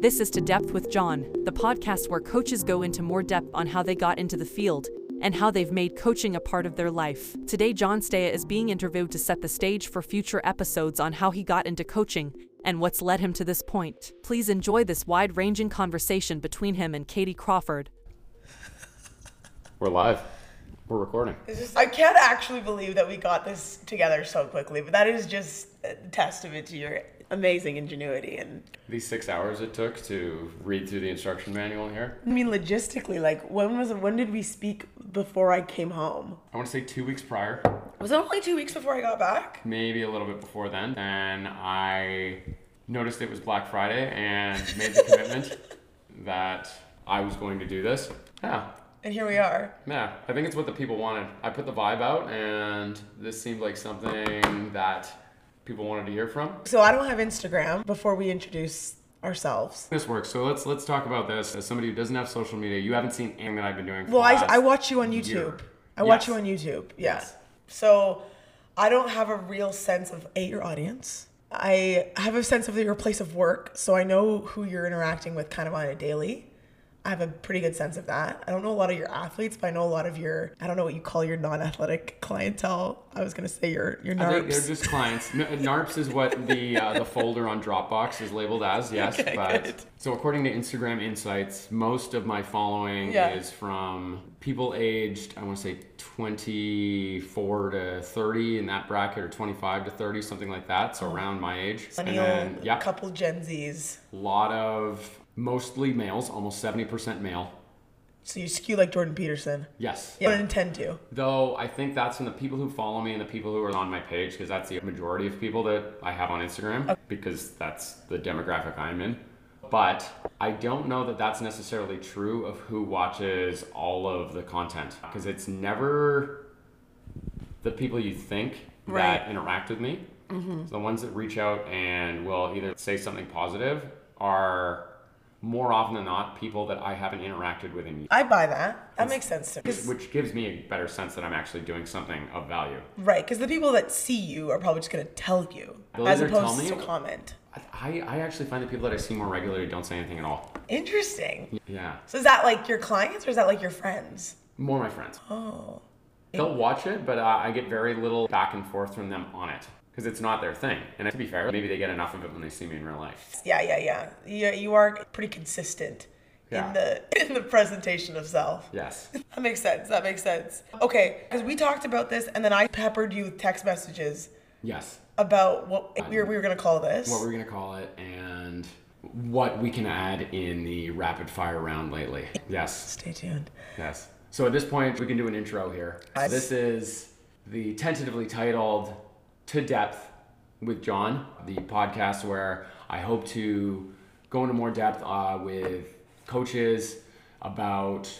This is To Depth with Jon, the podcast where coaches go into more depth on how they got into the field and how they've made coaching a part of their life. Today, Jon Stea is being interviewed to set the stage for future episodes on how he got into coaching and what's led him to this point. Please enjoy this wide ranging conversation between him and Katie Crawford. We're live. We're recording. Just, I can't actually believe that we got this together so quickly, but that is just a testament to your amazing ingenuity and These six hours it took to read through the instruction manual here. I mean logistically, like when was when did we speak before I came home? I want to say two weeks prior, Was it only two weeks before I got back? maybe a little bit before then. And I noticed it was Black Friday and made the commitment that I was going to do this. Yeah. And here we are. Yeah, I think it's what the people wanted. I put the vibe out, and this seemed like something that people wanted to hear from. So I don't have Instagram before we introduce ourselves. This works. So let's let's talk about this. As somebody who doesn't have social media, you haven't seen anything that I've been doing. For Well, I, I watch you on YouTube. year. I watch Yes. you on YouTube. Yeah. Yes. So I don't have a real sense of a your audience. I have a sense of your place of work, so I know who you're interacting with kind of on a daily. I have a pretty good sense of that. I don't know a lot of your athletes, but I know a lot of your I don't know what you call your non-athletic clientele. I was gonna say your your I think they're NARPs. just clients. N- NARPs is what the uh, the folder on Dropbox is labeled as. Yes, Okay, but good. so according to Instagram Insights, most of my following Yeah. is from people aged I want to say 24 to 30 in that bracket, or 25 to 30, something like that. So around my age. And then yeah, couple Gen Zs. a lot of mostly males, almost 70% male. So you skew like Jordan Peterson. Yes. You don't intend to. Though I think that's from the people who follow me and the people who are on my page, because that's the majority of people that I have on Instagram, because that's the demographic I'm in. But I don't know that that's necessarily true of who watches all of the content, because it's never the people you think Right. that interact with me. So the ones that reach out and will either say something positive are more often than not people that I haven't interacted with in years. I buy that. That makes sense to me. which gives me a better sense that I'm actually doing something of value. Right, because the people that see you are probably just going to tell you They'll as opposed me- to comment. I, I actually find that people that I see more regularly don't say anything at all. Interesting. Yeah, So is that like your clients or is that like your friends? more my friends. Oh. They'll watch it, but uh, I get very little back and forth from them on it because it's not their thing. And to be fair, maybe they get enough of it when they see me in real life. Yeah, yeah, yeah. You, you are pretty consistent Yeah. in the in the presentation of self. Yes. That makes sense. That makes sense. Okay, because we talked about this and then I peppered you with text messages Yes. about what we um, were, we were going to call this. What we're gonna call it and what we can add in the rapid fire round lately. Yes. Stay tuned. Yes. So at this point, we can do an intro here. So this is the tentatively titled To Depth with Jon, the podcast where I hope to go into more depth uh, with coaches about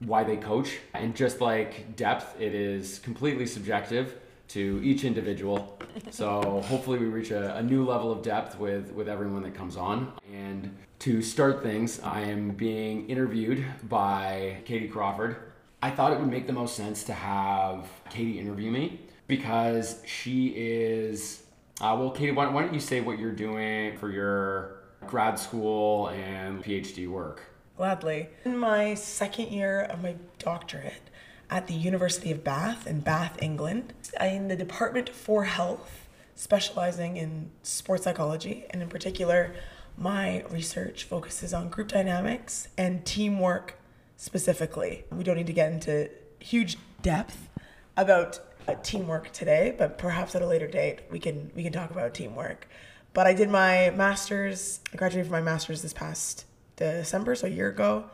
why they coach. And just like depth, it is completely subjective to each individual. So hopefully we reach a, a new level of depth with, with everyone that comes on. And to start things, I am being interviewed by Katie Crawford. I thought it would make the most sense to have Katie interview me because she is. Uh, well, Katie, why, why don't you say what you're doing for your grad school and PhD work? Gladly. In my second year of my doctorate at the University of Bath in Bath, England, I'm in the Department for Health, specializing in sports psychology, and in particular, my research focuses on group dynamics and teamwork specifically. We don't need to get into huge depth about teamwork today, but perhaps at a later date we can we can talk about teamwork. But I did my master's. I graduated from my master's this past December, so a year ago,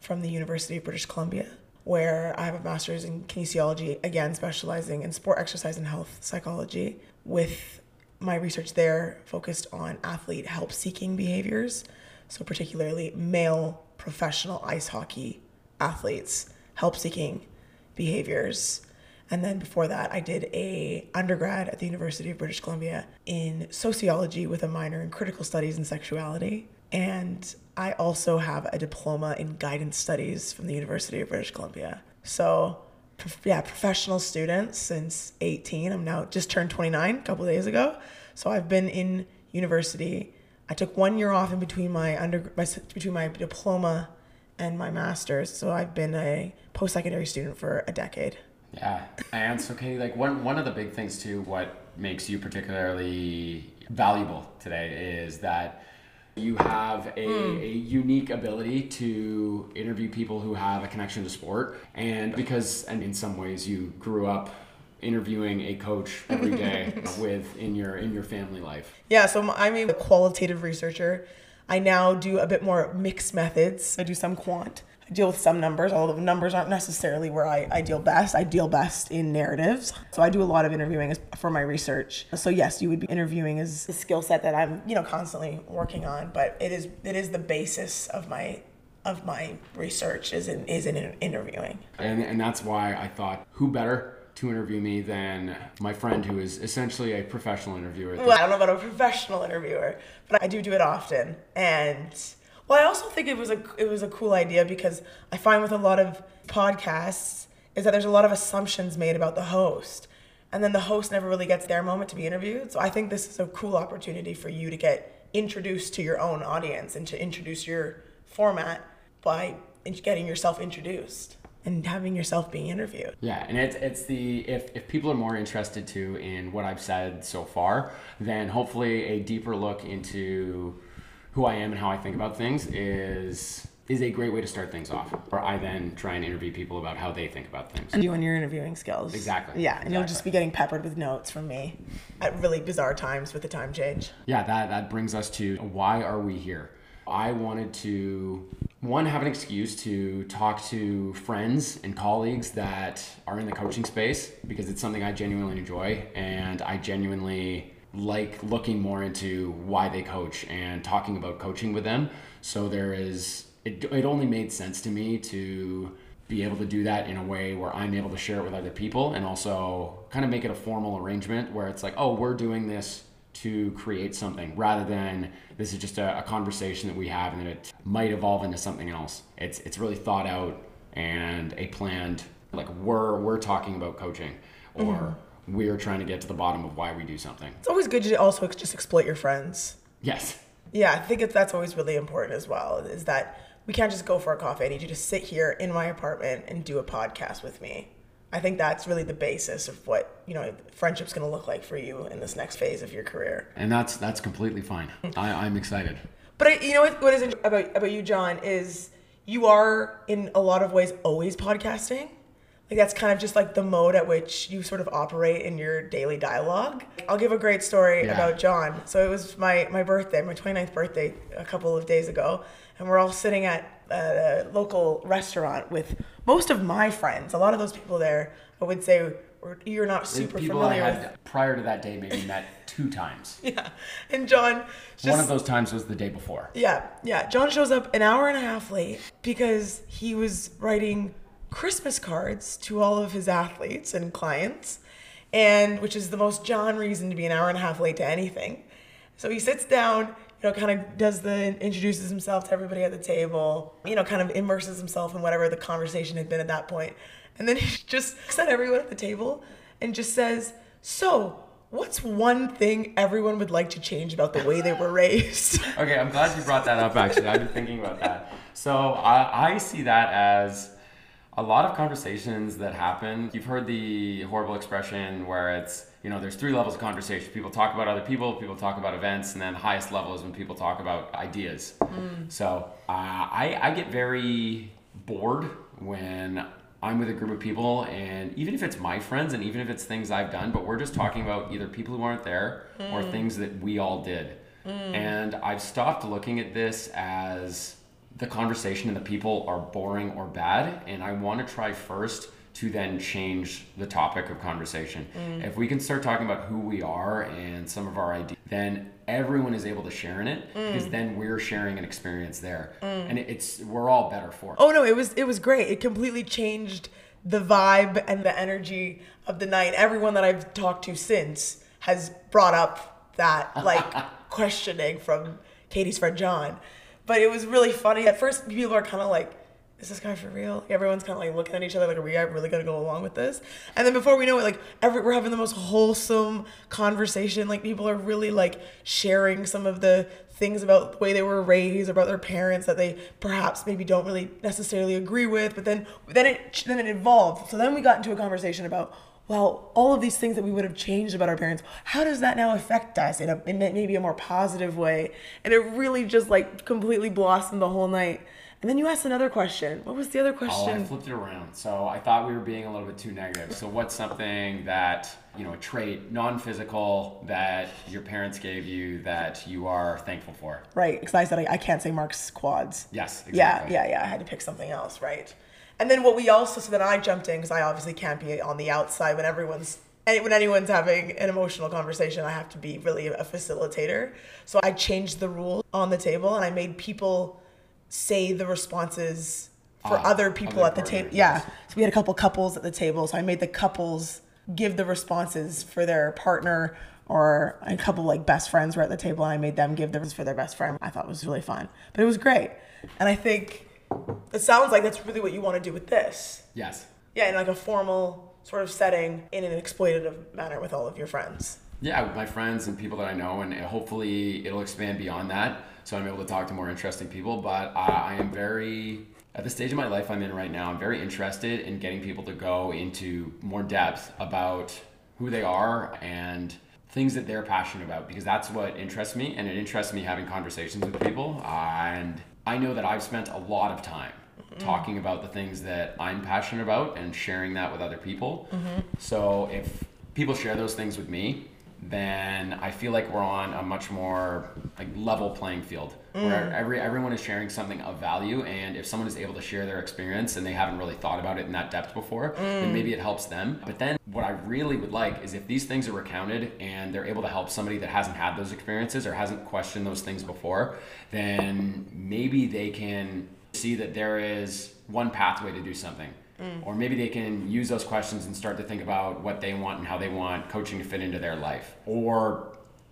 from the University of British Columbia, where I have a master's in kinesiology, again specializing in sport, exercise, and health psychology, with my research there focused on athlete help-seeking behaviors, so particularly male professional ice hockey athletes help-seeking behaviors. And then before that, I did a undergrad at the University of British Columbia in sociology with a minor in critical studies and sexuality. And I also have a diploma in guidance studies from the University of British Columbia. So, yeah, professional student since 18. I'm now just turned 29 a couple days ago. So I've been in university I took one year off in between my under my, between my diploma and my master's. So I've been a post secondary student for a decade. Yeah, and so Katie, like one one of the big things too, what makes you particularly valuable today is that you have a, mm. a, unique ability to interview people who have a connection to sport. And because and in some ways you grew up interviewing a coach every day with in your in your family life. Yeah so i'm a qualitative researcher. I now do a bit more mixed methods. I do some quant deal with some numbers although the numbers aren't necessarily where I, I deal best i deal best in narratives so i do a lot of interviewing for my research so yes you would be interviewing is a skill set that i'm you know constantly working on but it is it is the basis of my of my research is in is in interviewing and, and that's why i thought who better to interview me than my friend who is essentially a professional interviewer. Well, I don't know about a professional interviewer, but I do do it often. And well, I also think it was a it was a cool idea because I find with a lot of podcasts is that there's a lot of assumptions made about the host. And then the host never really gets their moment to be interviewed. So I think this is a cool opportunity for you to get introduced to your own audience and to introduce your format by getting yourself introduced and having yourself being interviewed. Yeah, and it's it's the if if people are more interested too in what I've said so far, then hopefully a deeper look into who I am and how I think about things is is a great way to start things off. Or I then try and interview people about how they think about things. And you and your interviewing skills. Exactly. Yeah, and exactly. you'll just be getting peppered with notes from me at really bizarre times with the time change. Yeah, that that brings us to why are we here? I wanted to one have an excuse to talk to friends and colleagues that are in the coaching space because it's something I genuinely enjoy and I genuinely like looking more into why they coach and talking about coaching with them. So there is it, it only made sense to me to be able to do that in a way where I'm able to share it with other people and also kind of make it a formal arrangement where it's like, oh, we're doing this to create something rather than this is just a, a, conversation that we have and it might evolve into something else. It's it's really thought out and a planned like we're we're talking about coaching or mm-hmm. We're trying to get to the bottom of why we do something. It's always good to also just exploit your friends. Yes. Yeah, I think it's, that's always really important as well. Is that we can't just go for a coffee. I need you to sit here in my apartment and do a podcast with me. I think that's really the basis of what you know friendship's going to look like for you in this next phase of your career. And that's that's completely fine. I, I'm excited. But I, you know what, what is about about you, Jon, is you are in a lot of ways always podcasting. Like that's kind of just like the mode at which you sort of operate in your daily dialogue. I'll give a great story yeah. about Jon. So it was my my birthday, my 29th birthday, a couple of days ago, and we're all sitting at a local restaurant with most of my friends. A lot of those people there, I would say, you're not super people familiar I had with. Prior to that day, maybe met two times. Yeah, and Jon. Just, One of those times was the day before. Yeah, yeah. Jon shows up an hour and a half late because he was writing Christmas cards to all of his athletes and clients, and which is the most Jon reason to be an hour and a half late to anything. So he sits down, you know, kind of does the introduces himself to everybody at the table, you know, kind of immerses himself in whatever the conversation had been at that point. And then he just looks everyone at the table and just says, So, what's one thing everyone would like to change about the way they were raised? okay, I'm glad you brought that up actually. I've been thinking about that. So, I, I see that as a lot of conversations that happen. You've heard the horrible expression where it's, you know, there's three levels of conversation. People talk about other people, people talk about events, and then the highest level is when people talk about ideas. Mm. So uh, I, I get very bored when I'm with a group of people, and even if it's my friends and even if it's things I've done, but we're just talking about either people who aren't there mm. or things that we all did. Mm. And I've stopped looking at this as the conversation and the people are boring or bad. And I want to try first to then change the topic of conversation. Mm. If we can start talking about who we are and some of our ideas, then everyone is able to share in it mm. because then we're sharing an experience there, mm. and it's we're all better for it. Oh no, it was it was great. It completely changed the vibe and the energy of the night. Everyone that I've talked to since has brought up that like questioning from Katie's friend Jon but it was really funny. At first, people are kind of like, is this guy for real? Everyone's kind of like looking at each other like, are we really gonna go along with this? And then before we know it, like every, we're having the most wholesome conversation. Like people are really like sharing some of the things about the way they were raised, about their parents that they perhaps maybe don't really necessarily agree with. But then then it then it evolved. So then we got into a conversation about well, all of these things that we would have changed about our parents, how does that now affect us in, a, in maybe a more positive way? And it really just like completely blossomed the whole night. And then you asked another question. What was the other question? Oh, I flipped it around. So I thought we were being a little bit too negative. So what's something that, you know, a trait, non-physical, that your parents gave you that you are thankful for? right, because I said I, I can't say Mark's quads. Yes, Yeah, yeah, yeah. I had to pick something else, right? And then what we also, so then I jumped in because I obviously can't be on the outside when everyone's, when anyone's having an emotional conversation, I have to be really a facilitator. So I changed the rule on the table and I made people say the responses for Ah, other people at the table. Yeah. So we had a couple couples at the table. So I made the couples give the responses for their partner or a couple like best friends were at the table and I made them give theirs for their best friend. I thought it was really fun. But it was great. And I think it sounds like that's really what you want to do with this. Yes. Yeah, in like a formal sort of setting in an exploitative manner with all of your friends. Yeah, with my friends and people that I know, and hopefully it'll expand beyond that. So I'm able to talk to more interesting people. But I, I am very, at the stage of my life I'm in right now, I'm very interested in getting people to go into more depth about who they are and things that they're passionate about because that's what interests me. And it interests me having conversations with people. And I know that I've spent a lot of time talking about the things that I'm passionate about and sharing that with other people. So if people share those things with me, then I feel like we're on a much more like level playing field where mm. every everyone is sharing something of value and if someone is able to share their experience and they haven't really thought about it in that depth before then mm. maybe it helps them. But then what I really would like is if these things are recounted and they're able to help somebody that hasn't had those experiences or hasn't questioned those things before then maybe they can see that there is one pathway to do something. Mm. Or maybe they can use those questions and start to think about what they want and how they want coaching to fit into their life. Or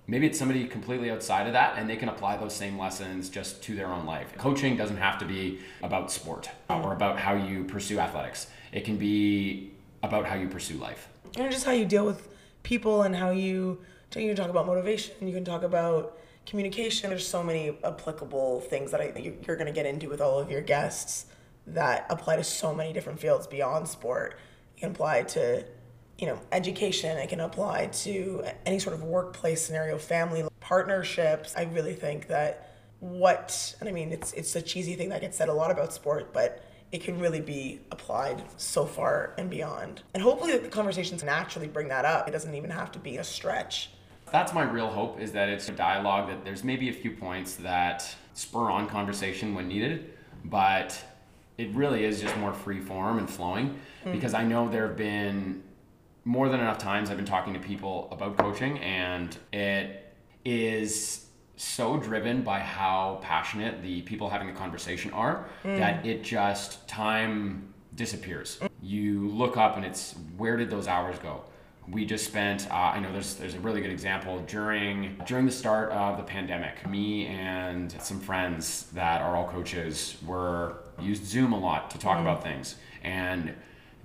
maybe it's somebody completely outside of that and they can apply those same lessons just to their own life. Coaching doesn't have to be about sport or about how you pursue athletics, it can be about how you pursue life. and just how you deal with people and how you you can talk about motivation you can talk about communication there's so many applicable things that i think you- you're going to get into with all of your guests that apply to so many different fields beyond sport it can apply to you know education it can apply to any sort of workplace scenario family partnerships i really think that what and i mean it's it's a cheesy thing that gets said a lot about sport but it can really be applied so far and beyond. And hopefully the conversations naturally bring that up. It doesn't even have to be a stretch. That's my real hope is that it's a dialogue that there's maybe a few points that spur on conversation when needed, but it really is just more free form and flowing mm. because I know there have been more than enough times I've been talking to people about coaching and it is so driven by how passionate the people having the conversation are that it just time disappears. You look up and it's where did those hours go? We just spent. Uh, I know there's there's a really good example during during the start of the pandemic. Me and some friends that are all coaches were used Zoom a lot to talk about things, and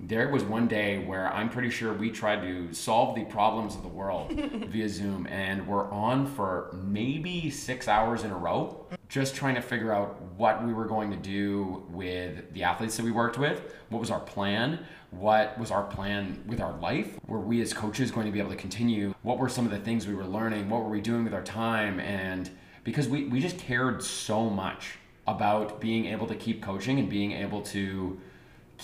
there was one day where I'm pretty sure we tried to solve the problems of the world via Zoom, and we're on for maybe six hours in a row, just trying to figure out what we were going to do with the athletes that we worked with. What was our plan? What was our plan with our life? Were we as coaches going to be able to continue? What were some of the things we were learning? What were we doing with our time? And because we, we just cared so much about being able to keep coaching and being able to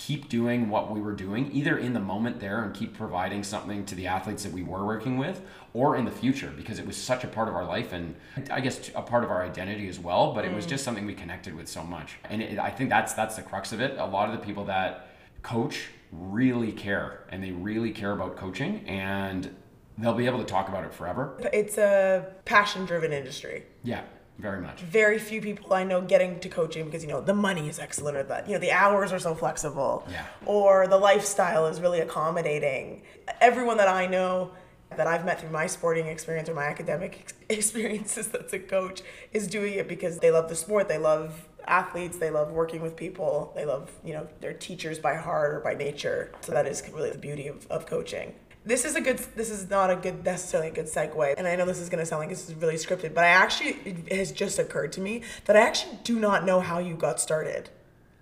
keep doing what we were doing, either in the moment there and keep providing something to the athletes that we were working with, or in the future, because it was such a part of our life and I guess a part of our identity as well. But it was mm. just something we connected with so much, and it, I think that's that's the crux of it. A lot of the people that coach really care, and they really care about coaching, and they'll be able to talk about it forever. It's a passion driven industry. Yeah, very much. Very few people I know getting to coaching because you know the money is excellent or that you know the hours are so flexible Yeah. or the lifestyle is really accommodating. Everyone that I know that I've met through my sporting experience or my academic ex- experiences that's a coach is doing it because they love the sport, they love athletes, they love working with people, they love, you know, their teachers by heart or by nature. So that is really the beauty of, of coaching. This is a good this is not a good necessarily a good segue. And I know this is gonna sound like this is really scripted, but I actually it has just occurred to me that I actually do not know how you got started.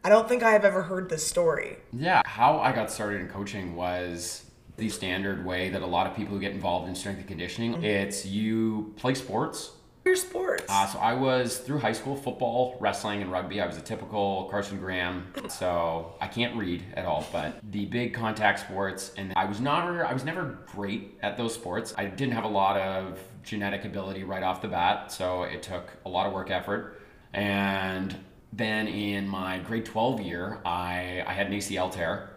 I don't think I have ever heard this story. Yeah, how I got started in coaching was the standard way that a lot of people who get involved in strength and conditioning. Mm-hmm. It's you play sports. Your sports. Uh, so I was through high school football, wrestling, and rugby. I was a typical Carson Graham. So I can't read at all, but the big contact sports, and I was not, I was never great at those sports. I didn't have a lot of genetic ability right off the bat, so it took a lot of work effort. And then in my grade 12 year, I, I had an ACL tear.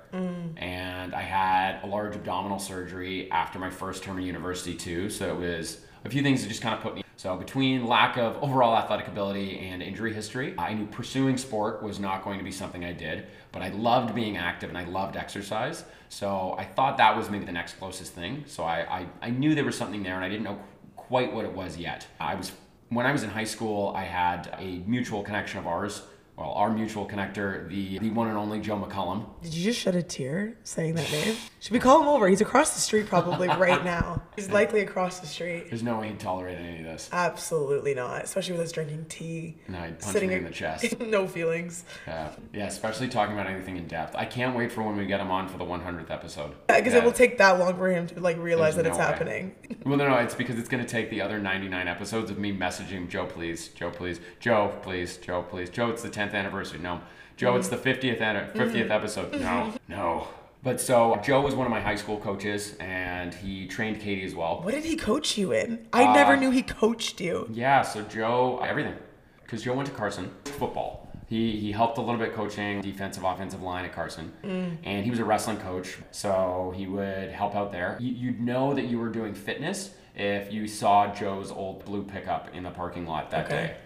And I had a large abdominal surgery after my first term in university, too. So it was a few things that just kind of put me. So, between lack of overall athletic ability and injury history, I knew pursuing sport was not going to be something I did, but I loved being active and I loved exercise. So, I thought that was maybe the next closest thing. So, I, I, I knew there was something there and I didn't know quite what it was yet. I was when I was in high school, I had a mutual connection of ours. Well, our mutual connector, the the one and only Joe McCullum. Did you just shed a tear saying that name? Should we call him over? He's across the street probably right now. He's likely across the street. There's no way he'd tolerate any of this. Absolutely not. Especially with us drinking tea. And I'd punch Sitting me in the chest. no feelings. Yeah, yeah, especially talking about anything in depth. I can't wait for when we get him on for the 100th episode. Because Yeah. it will take that long for him to like realize There's that it's way. happening. Well, no, no, it's because it's going to take the other 99 episodes of me messaging Joe, please, Joe, please, Joe, please, Joe, please, Joe. It's the 10th anniversary. No, Joe, it's the 50th an- 50th episode. Mm-hmm. No, no. But so Joe was one of my high school coaches, and he trained Katie as well. What did he coach you in? I uh, never Uh, knew he coached you. Yeah, so Joe, everything. Because Joe went to Carson, football. He, he helped a little bit coaching defensive, offensive line at Carson. Mm. And he was a wrestling coach, so he would help out there. You, you'd know that you were doing fitness if you saw Joe's old blue pickup in the parking lot that Okay. day.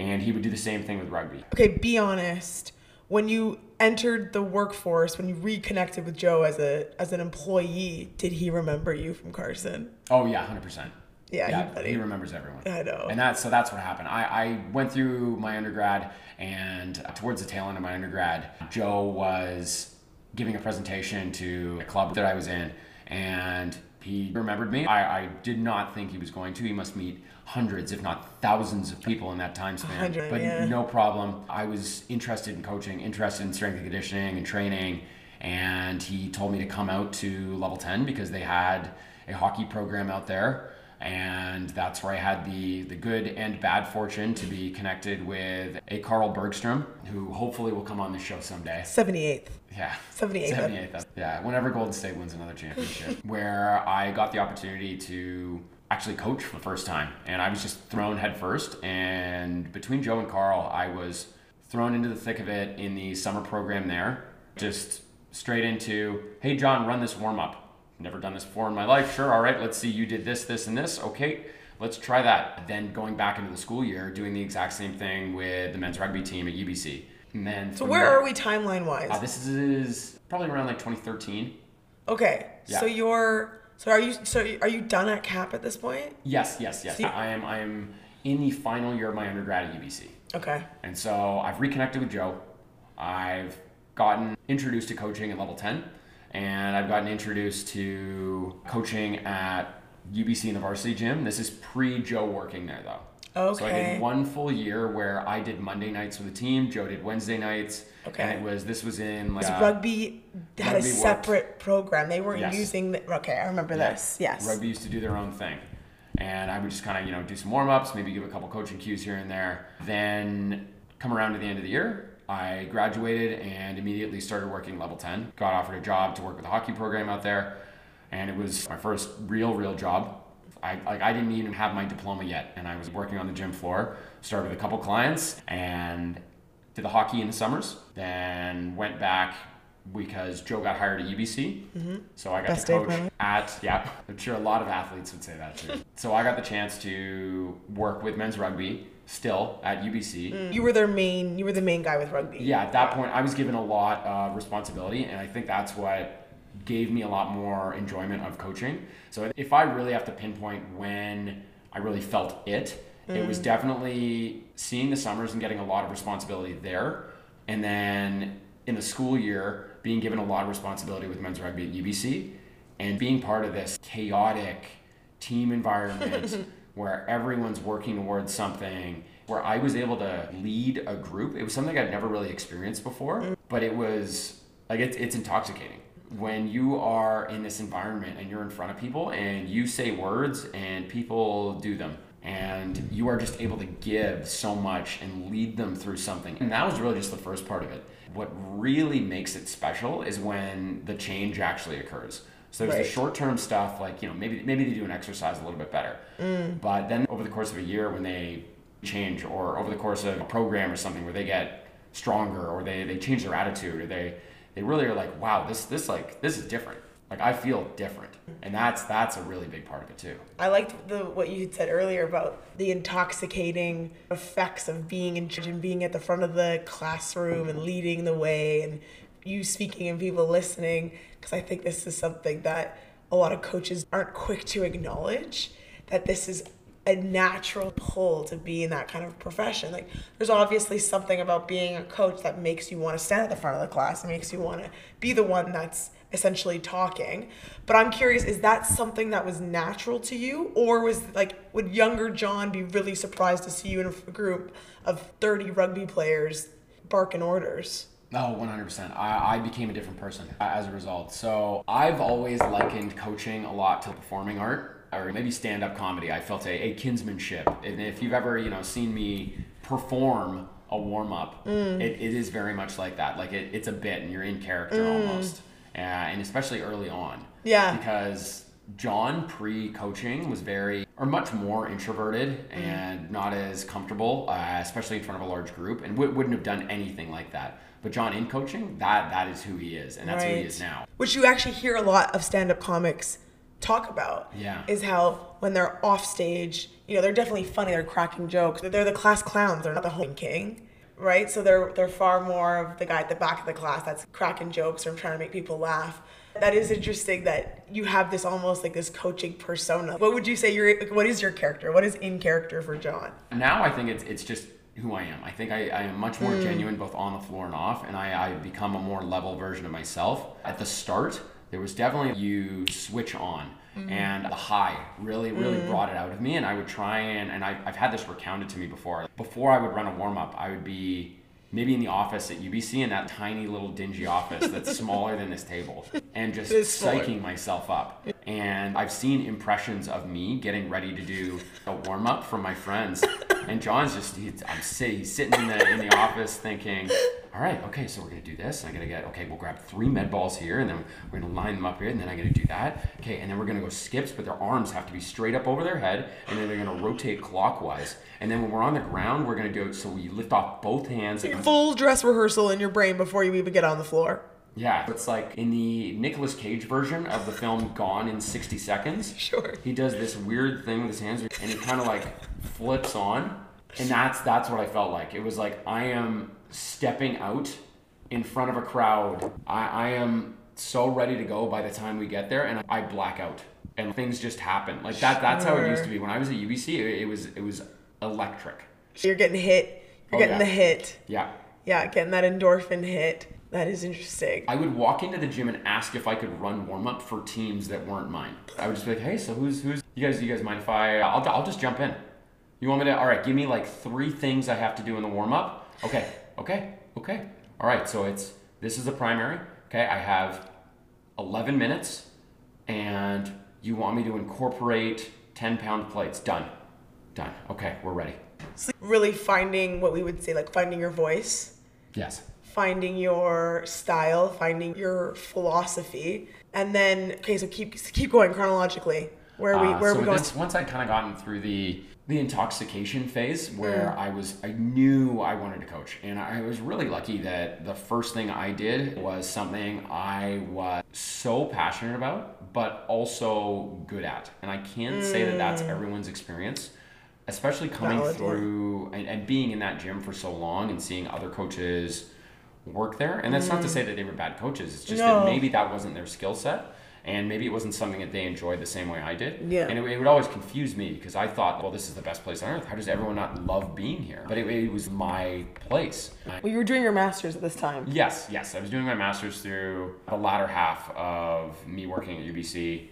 And he would do the same thing with rugby. Okay, be honest. When you entered the workforce, when you reconnected with Joe as a as an employee, did he remember you from Carson? Oh, yeah, 100%. Yeah, he- yeah buddy. he remembers everyone. I know. And that's so that's what happened. I, I went through my undergrad, and uh, towards the tail end of my undergrad, Joe was giving a presentation to a club that I was in, and he remembered me. I, I did not think he was going to. He must meet hundreds, if not thousands, of people in that time span. but yeah. no problem. I was interested in coaching, interested in strength and conditioning and training, and he told me to come out to level 10 because they had a hockey program out there and that's where I had the the good and bad fortune to be connected with a Carl Bergstrom, who hopefully will come on the show someday. 78th. Yeah. 78th. 78th. Yeah, whenever Golden State wins another championship, where I got the opportunity to actually coach for the first time. And I was just thrown headfirst. And between Joe and Carl, I was thrown into the thick of it in the summer program there. Just straight into, hey, Jon, run this warm up. Never done this before in my life. Sure, all right, let's see, you did this, this, and this. Okay, let's try that. Then going back into the school year, doing the exact same thing with the men's rugby team at UBC. And then So where are we timeline wise? uh, this is probably around like 2013. okay. Yeah. So you're so are you so are you done at CAP at this point? Yes, yes, yes. I am. I am in the final year of my undergrad at UBC, Okay. and so I've reconnected with Joe. I've gotten introduced to coaching at level 10, and I've gotten introduced to coaching at UBC in the varsity gym. This is pre Joe working there though. So I did one full year where I did Monday nights with the team. Joe did Wednesday nights. Okay. And it was this was in like So uh, rugby had rugby a worked. separate program. They weren't Yes. using the, okay, I remember Yeah. this. Yes. Rugby used to do their own thing. And I would just kind of, you know, do some warm ups, maybe give a couple coaching cues here and there. Then come around to the end of the year, I graduated and immediately started working level 10. Got offered a job to work with a hockey program out there. And it was my first real, real job. I, like, I didn't even have my diploma yet. And I was working on the gym floor, started with a couple clients, and did the hockey in the summers. Then went back because Joe got hired at UBC. Mm-hmm. So I got Best to coach at yeah i'm sure a lot of athletes would say that too so i got the chance to work with men's rugby still at ubc mm. You were their main you were the main guy with rugby. yeah at that point i was given a lot of responsibility and i think that's what gave me a lot more enjoyment of coaching. So if I really have to pinpoint when I really felt it, mm. it was mm. definitely seeing the summers and getting a lot of responsibility there. And then in the school year, being given a lot of responsibility with men's rugby at UBC and being part of this chaotic team environment where everyone's working towards something where I was able to lead a group. It was something I'd never really experienced before, mm. but it was like it's, it's intoxicating when you are in this environment and you're in front of people and you say words and people do them and you are just able to give so much and lead them through something. And that was really just the first part of it. What really makes it special is when the change actually occurs. So there's right. the short-term stuff, like you know, maybe maybe they do an exercise a little bit better. Mm. But then over the course of a year, when they change, or over the course of a program or something where they get stronger, or they they change their attitude, or they they really are like, wow, this this like this is different. Like I feel different, and that's that's a really big part of it too. I liked the what you had said earlier about the intoxicating effects of being in charge and being at the front of the classroom and leading the way, and you speaking and people listening. Because I think this is something that a lot of coaches aren't quick to acknowledge that this is a natural pull to be in that kind of profession. Like there's obviously something about being a coach that makes you want to stand at the front of the class and makes you want to be the one that's essentially talking. But I'm curious, is that something that was natural to you or was like would younger Jon be really surprised to see you in a group of 30 rugby players barking orders? Oh, 100%. I, I became a different person uh, as a result. So I've always likened coaching a lot to performing art or maybe stand-up comedy. I felt a, a kinsmanship. And if you've ever, you know, seen me perform a warm-up, mm. it, it is very much like that. Like it, it's a bit and you're in character mm. almost. Uh, and especially early on. Yeah. Because Jon pre-coaching was very or much more introverted mm. and not as comfortable, uh, especially in front of a large group, and w- wouldn't have done anything like that. But Jon in coaching, that that is who he is, and that's right. who he is now. Which you actually hear a lot of stand-up comics talk about. Yeah. Is how when they're off stage, you know, they're definitely funny. They're cracking jokes. They're the class clowns. They're not the home king, right? So they're they're far more of the guy at the back of the class that's cracking jokes or trying to make people laugh. That is interesting that you have this almost like this coaching persona. What would you say your what is your character? What is in character for Jon? Now I think it's it's just who I am. I think I, I am much more mm. genuine both on the floor and off, and I, I become a more level version of myself. At the start, there was definitely you switch on mm-hmm. and the high really really mm-hmm. brought it out of me and i would try and and I, i've had this recounted to me before before i would run a warm-up i would be maybe in the office at UBC in that tiny little dingy office that's smaller than this table and just psyching myself up. And I've seen impressions of me getting ready to do a warm up from my friends. And Jon's just, he's, I'm sitting, he's sitting in the, in the office thinking, all right, okay, so we're gonna do this. I'm gonna get, okay, we'll grab three med balls here, and then we're gonna line them up here, and then I'm gonna do that. Okay, and then we're gonna go skips, but their arms have to be straight up over their head, and then they're gonna rotate clockwise. And then when we're on the ground, we're gonna do it so we lift off both hands. Full dress rehearsal in your brain before you even get on the floor. Yeah, it's like in the Nicolas Cage version of the film Gone in 60 Seconds. Sure. He does this weird thing with his hands, and he kind of like flips on, and that's that's what I felt like. It was like I am stepping out in front of a crowd. I, I am so ready to go by the time we get there, and I black out, and things just happen. Like that. That's how it used to be when I was at UBC. It, it was it was electric. You're getting hit. You're oh, getting yeah. the hit. Yeah. Yeah, getting that endorphin hit. That is interesting. I would walk into the gym and ask if I could run warm up for teams that weren't mine. I would just be like, "Hey, so who's who's you guys? You guys mind if I? I'll I'll just jump in. You want me to? All right, give me like three things I have to do in the warm up. Okay, okay, okay. All right, so it's this is the primary. Okay, I have 11 minutes, and you want me to incorporate 10 pound plates. Done, done. Okay, we're ready. So really finding what we would say, like finding your voice. Yes. Finding your style, finding your philosophy, and then okay, so keep keep going chronologically. Where are we? Uh, where so are we going? This, once I'd kind of gotten through the the intoxication phase where mm. I was I knew I wanted to coach and I was really lucky that the first thing I did was something I was so passionate about but also good at and I can't mm. say that that's mm. everyone's experience especially coming Valid. through and, and being in that gym for so long and seeing other coaches work there. And that's not to say that they were bad coaches. It's just No. that maybe that wasn't their skill set. And maybe it wasn't something that they enjoyed the same way I did. Yeah. And it, it would always confuse me because I thought, well, this is the best place on earth. How does everyone not love being here? But it, it was my place. Well, you were doing your master's at this time. Yes, yes. I was doing my master's through the latter half of me working at UBC.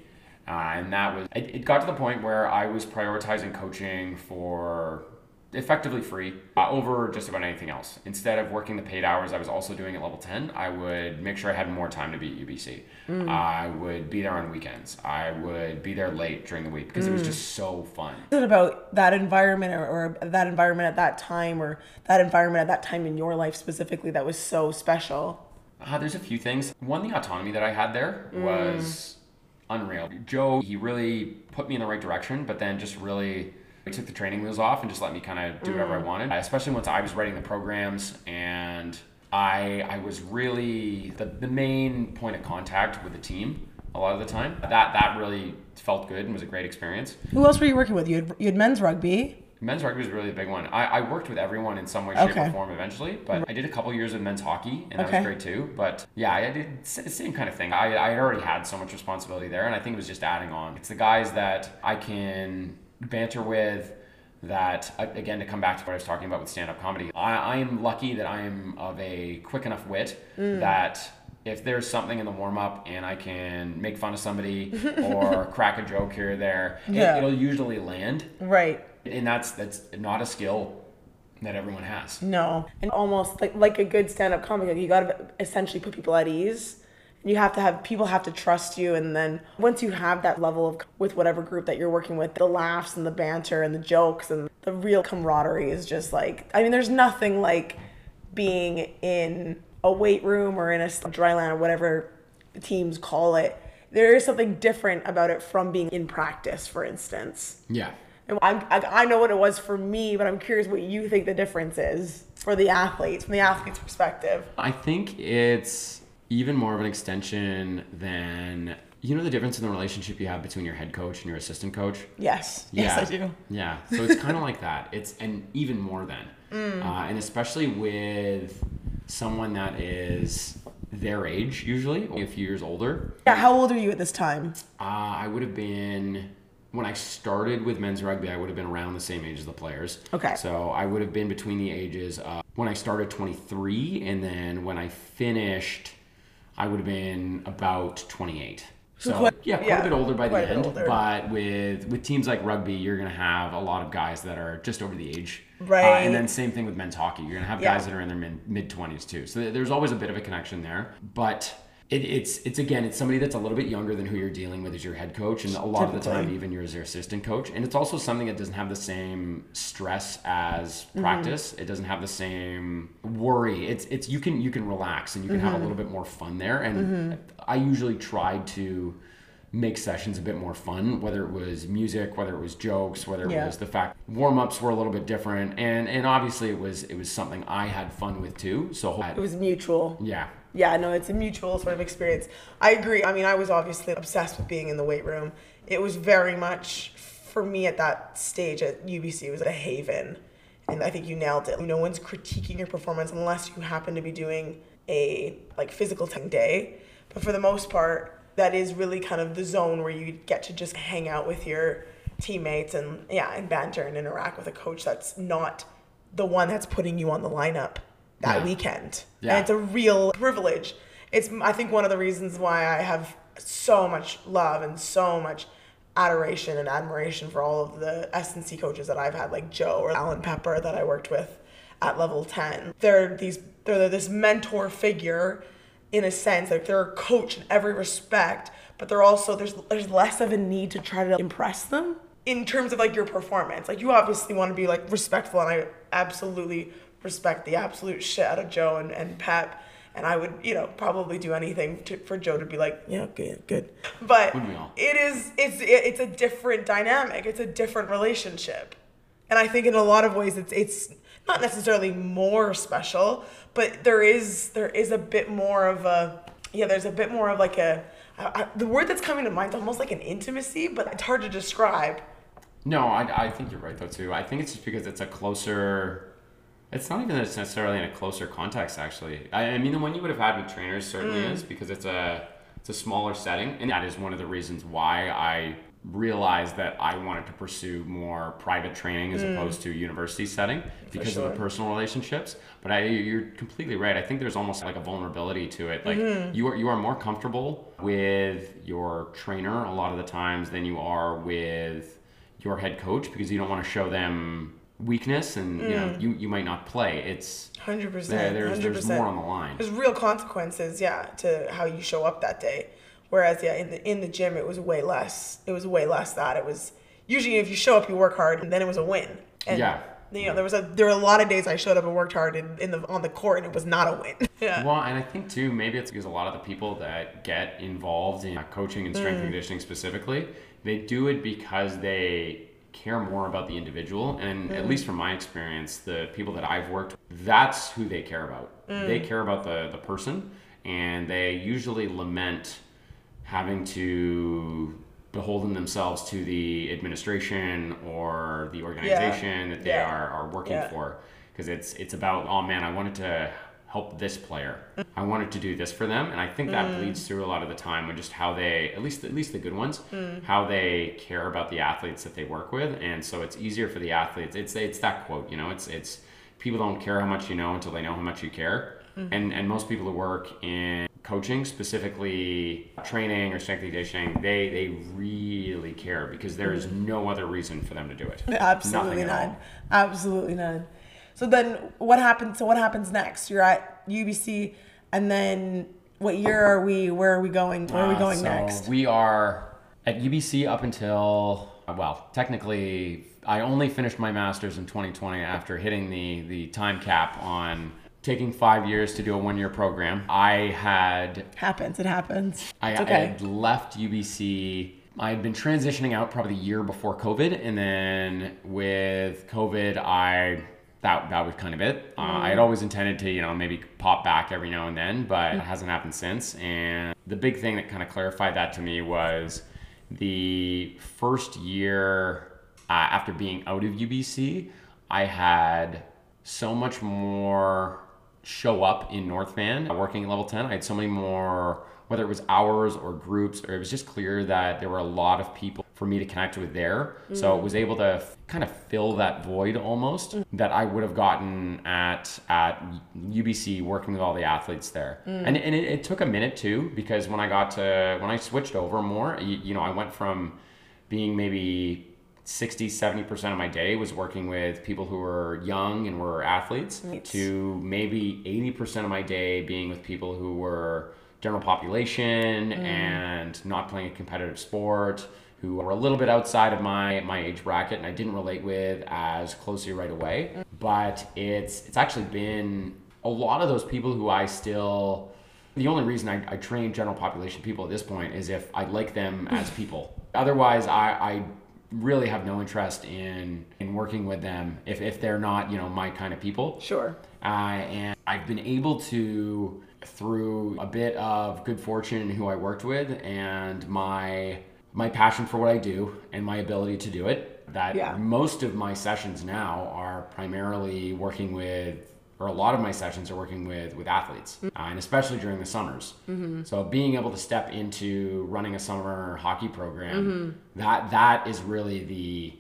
Uh, and that was, it, it got to the point where I was prioritizing coaching for effectively free uh, over just about anything else. Instead of working the paid hours I was also doing at level 10, I would make sure I had more time to be at UBC. I would be there on weekends. I would be there late during the week because it was just so fun. Is it about that environment or, or that environment at that time or that environment at that time in your life specifically that was so special? Uh, there's a few things. One, the autonomy that I had there was unreal. Joe, he really put me in the right direction, but then just really took the training wheels off and just let me kind of do whatever I mm. wanted. Especially once I was writing the programs and I I was really the, the main point of contact with the team a lot of the time. That that really felt good and was a great experience. Who else were you working with? You had, you had men's rugby. Men's rugby was really a big one. I, I worked with everyone in some way, shape, Okay. or form eventually, but I did a couple years of men's hockey, and that Okay. was great too. But yeah, I did the same kind of thing. I, I had already had so much responsibility there, and I think it was just adding on. It's the guys that I can banter with. That again, to come back to what I was talking about with stand-up comedy, I, I am lucky that I am of a quick enough wit Mm. that if there's something in the warm-up and I can make fun of somebody or crack a joke here or there, it- Yeah. it'll usually land Right. and that's that's not a skill that everyone has. No. And almost like like a good stand-up comic, you got to essentially put people at ease. You have to have people have to trust you and then once you have that level of with whatever group that you're working with, the laughs and the banter and the jokes and the real camaraderie is just like I mean there's nothing like being in a weight room or in a dry land or whatever teams call it. There is something different about it from being in practice, for instance. Yeah. And I, I know what it was for me, but I'm curious what you think the difference is for the athletes, from the athlete's perspective. I think it's even more of an extension than you know the difference in the relationship you have between your head coach and your assistant coach. Yes. Yeah. Yes, I do. Yeah. So it's kind of like that. It's and even more than, Mm. uh, and especially with someone that is their age, usually a few years older. Yeah. How old are you at this time? Uh, I would have been when I started with men's rugby. I would have been around the same age as the players. Okay. So I would have been between the ages of when I started 23, and then when I finished, I would have been about 28. So quite- yeah, quite yeah, a bit older by the end. But with with teams like rugby, you're gonna have a lot of guys that are just over the age. Uh, Right. and then same thing with men's hockey. You're gonna have Yeah. guys that are in their mid mid 20s too. So there's always a bit of a connection there. But it, it's it's again it's somebody that's a little bit younger than who you're dealing with as your head coach, and a lot of the time even you're as their assistant coach. And it's also something that doesn't have the same stress as Mm-hmm. practice. It doesn't have the same worry. It's it's you can you can relax and you can have Mm-hmm. a little bit more fun there. And I usually tried to make sessions a bit more fun, whether it was music, whether it was jokes, whether it Yeah. was the fact warm ups were a little bit different, and and obviously it was it was something I had fun with too. So It was mutual. yeah, Yeah, no, it's a mutual sort of experience. I agree. I mean, I was obviously obsessed with being in the weight room. It was very much for me at that stage at UBC. It was a haven, and I think you nailed it. No one's critiquing your performance unless you happen to be doing a like physical tech day. But for the most part, that is really kind of the zone where you get to just hang out with your teammates and yeah, and banter and interact with a coach that's not the one that's putting you on the lineup that Yeah. weekend. Yeah. And it's a real privilege. It's I think one of the reasons why I have so much love and so much adoration and admiration for all of the S&C coaches that I've had, like Joe or Alan Pepper that I worked with at level 10. They're these they're this mentor figure in a sense, like they're a coach in every respect, but they're also there's there's less of a need to try to impress them in terms of like your performance. Like you obviously want to be like respectful and I absolutely respect the absolute shit out of Joe and, and Pep. And I would, you know, probably do anything to, for Joe to be like, yeah, good, good. But Wouldn't we all? it is, it's, it's a different dynamic. It's a different relationship. And I think in a lot of ways, it's, it's not necessarily more special, but there is, there is a bit more of a, yeah, there's a bit more of like a, I, I, the word that's coming to mind is almost like an intimacy, but it's hard to describe. no, I, I think you're right though too. I think it's just because it's a closer It's not even that it's necessarily in a closer context, actually. I, I mean, the one you would have had with trainers certainly Mm. is because it's a it's a smaller setting, and that is one of the reasons why I realized that I wanted to pursue more private training as opposed to university setting because of Mm. the personal relationships. But I, you're completely right. I think there's almost like a vulnerability to it. Like Mm-hmm. you are you are more comfortable with your trainer a lot of the times than you are with your head coach because you don't want to show them weakness and you know mm. you, you might not play. It's Hundred there, percent. there's Hundred there's more on the line. There's real consequences, yeah, to how you show up that day. Whereas, yeah, in the in the gym, it was way less. It was way less that. It was usually if you show up, you work hard, and then it was a win. And, Yeah. You know, there was a there were a lot of days I showed up and worked hard in, in the on the court, and it was not a win. yeah. Well, and I think too, maybe it's because a lot of the people that get involved in uh, coaching and strength and mm. conditioning specifically, they do it because they care more about the individual. And at mm. least from my experience, the people that I've worked, with, that's who they care about. Mm. They care about the the person, and they usually lament having to beholden themselves to the administration or the organization that they Yeah. are, are working Yeah. for because it's it's about oh man i wanted to help this player i wanted to do this for them and i think that Mm. bleeds through a lot of the time with just how they at least at least the good ones Mm. how they care about the athletes that they work with and so it's easier for the athletes it's it's that quote you know it's it's people don't care how much you know until they know how much you care Mm-hmm. and and most people who work in coaching specifically training or strength and conditioning they they really care because there is no other reason for them to do it. Absolutely none. Absolutely none. So then, what happens? So what happens next? You're at UBC, and then what year are we? Where are we going? Where are we Uh, going so next? We are at UBC up until well, technically, I only finished my master's in 2020 after hitting the the time cap on taking five years to do a one year program. I had happens. It happens. I, it's I had left UBC. I had been transitioning out probably the year before COVID, and then with COVID, I that that was kind of it. Uh, I had always intended to, you know, maybe pop back every now and then, but it hasn't happened since. And the big thing that kind of clarified that to me was the first year uh, after being out of UBC, I had so much more show up in North Van working at level 10. I had so many more, whether it was hours or groups, or it was just clear that there were a lot of people for me to connect with there. So mm. it was able to f- kind of fill that void almost mm. that I would have gotten at at UBC working with all the athletes there. Mm. And, and it, it took a minute too, because when I got to, when I switched over more, you, you know, I went from being maybe 60 70% of my day was working with people who were young and were athletes Right. to maybe 80% of my day being with people who were general population and not playing a competitive sport who were a little bit outside of my my age bracket and I didn't relate with as closely right away but it's it's actually been a lot of those people who I still the only reason I, I train general population people at this point is if I like them as people. Otherwise, I, I really have no interest in in working with them if, if they're not you know my kind of people. Sure. Uh, and I've been able to through a bit of good fortune who I worked with and my my passion for what I do and my ability to do it that Yeah. most of my sessions now are primarily working with or a lot of my sessions are working with with athletes uh, and especially during the summers so being able to step into running a summer hockey program that that is really the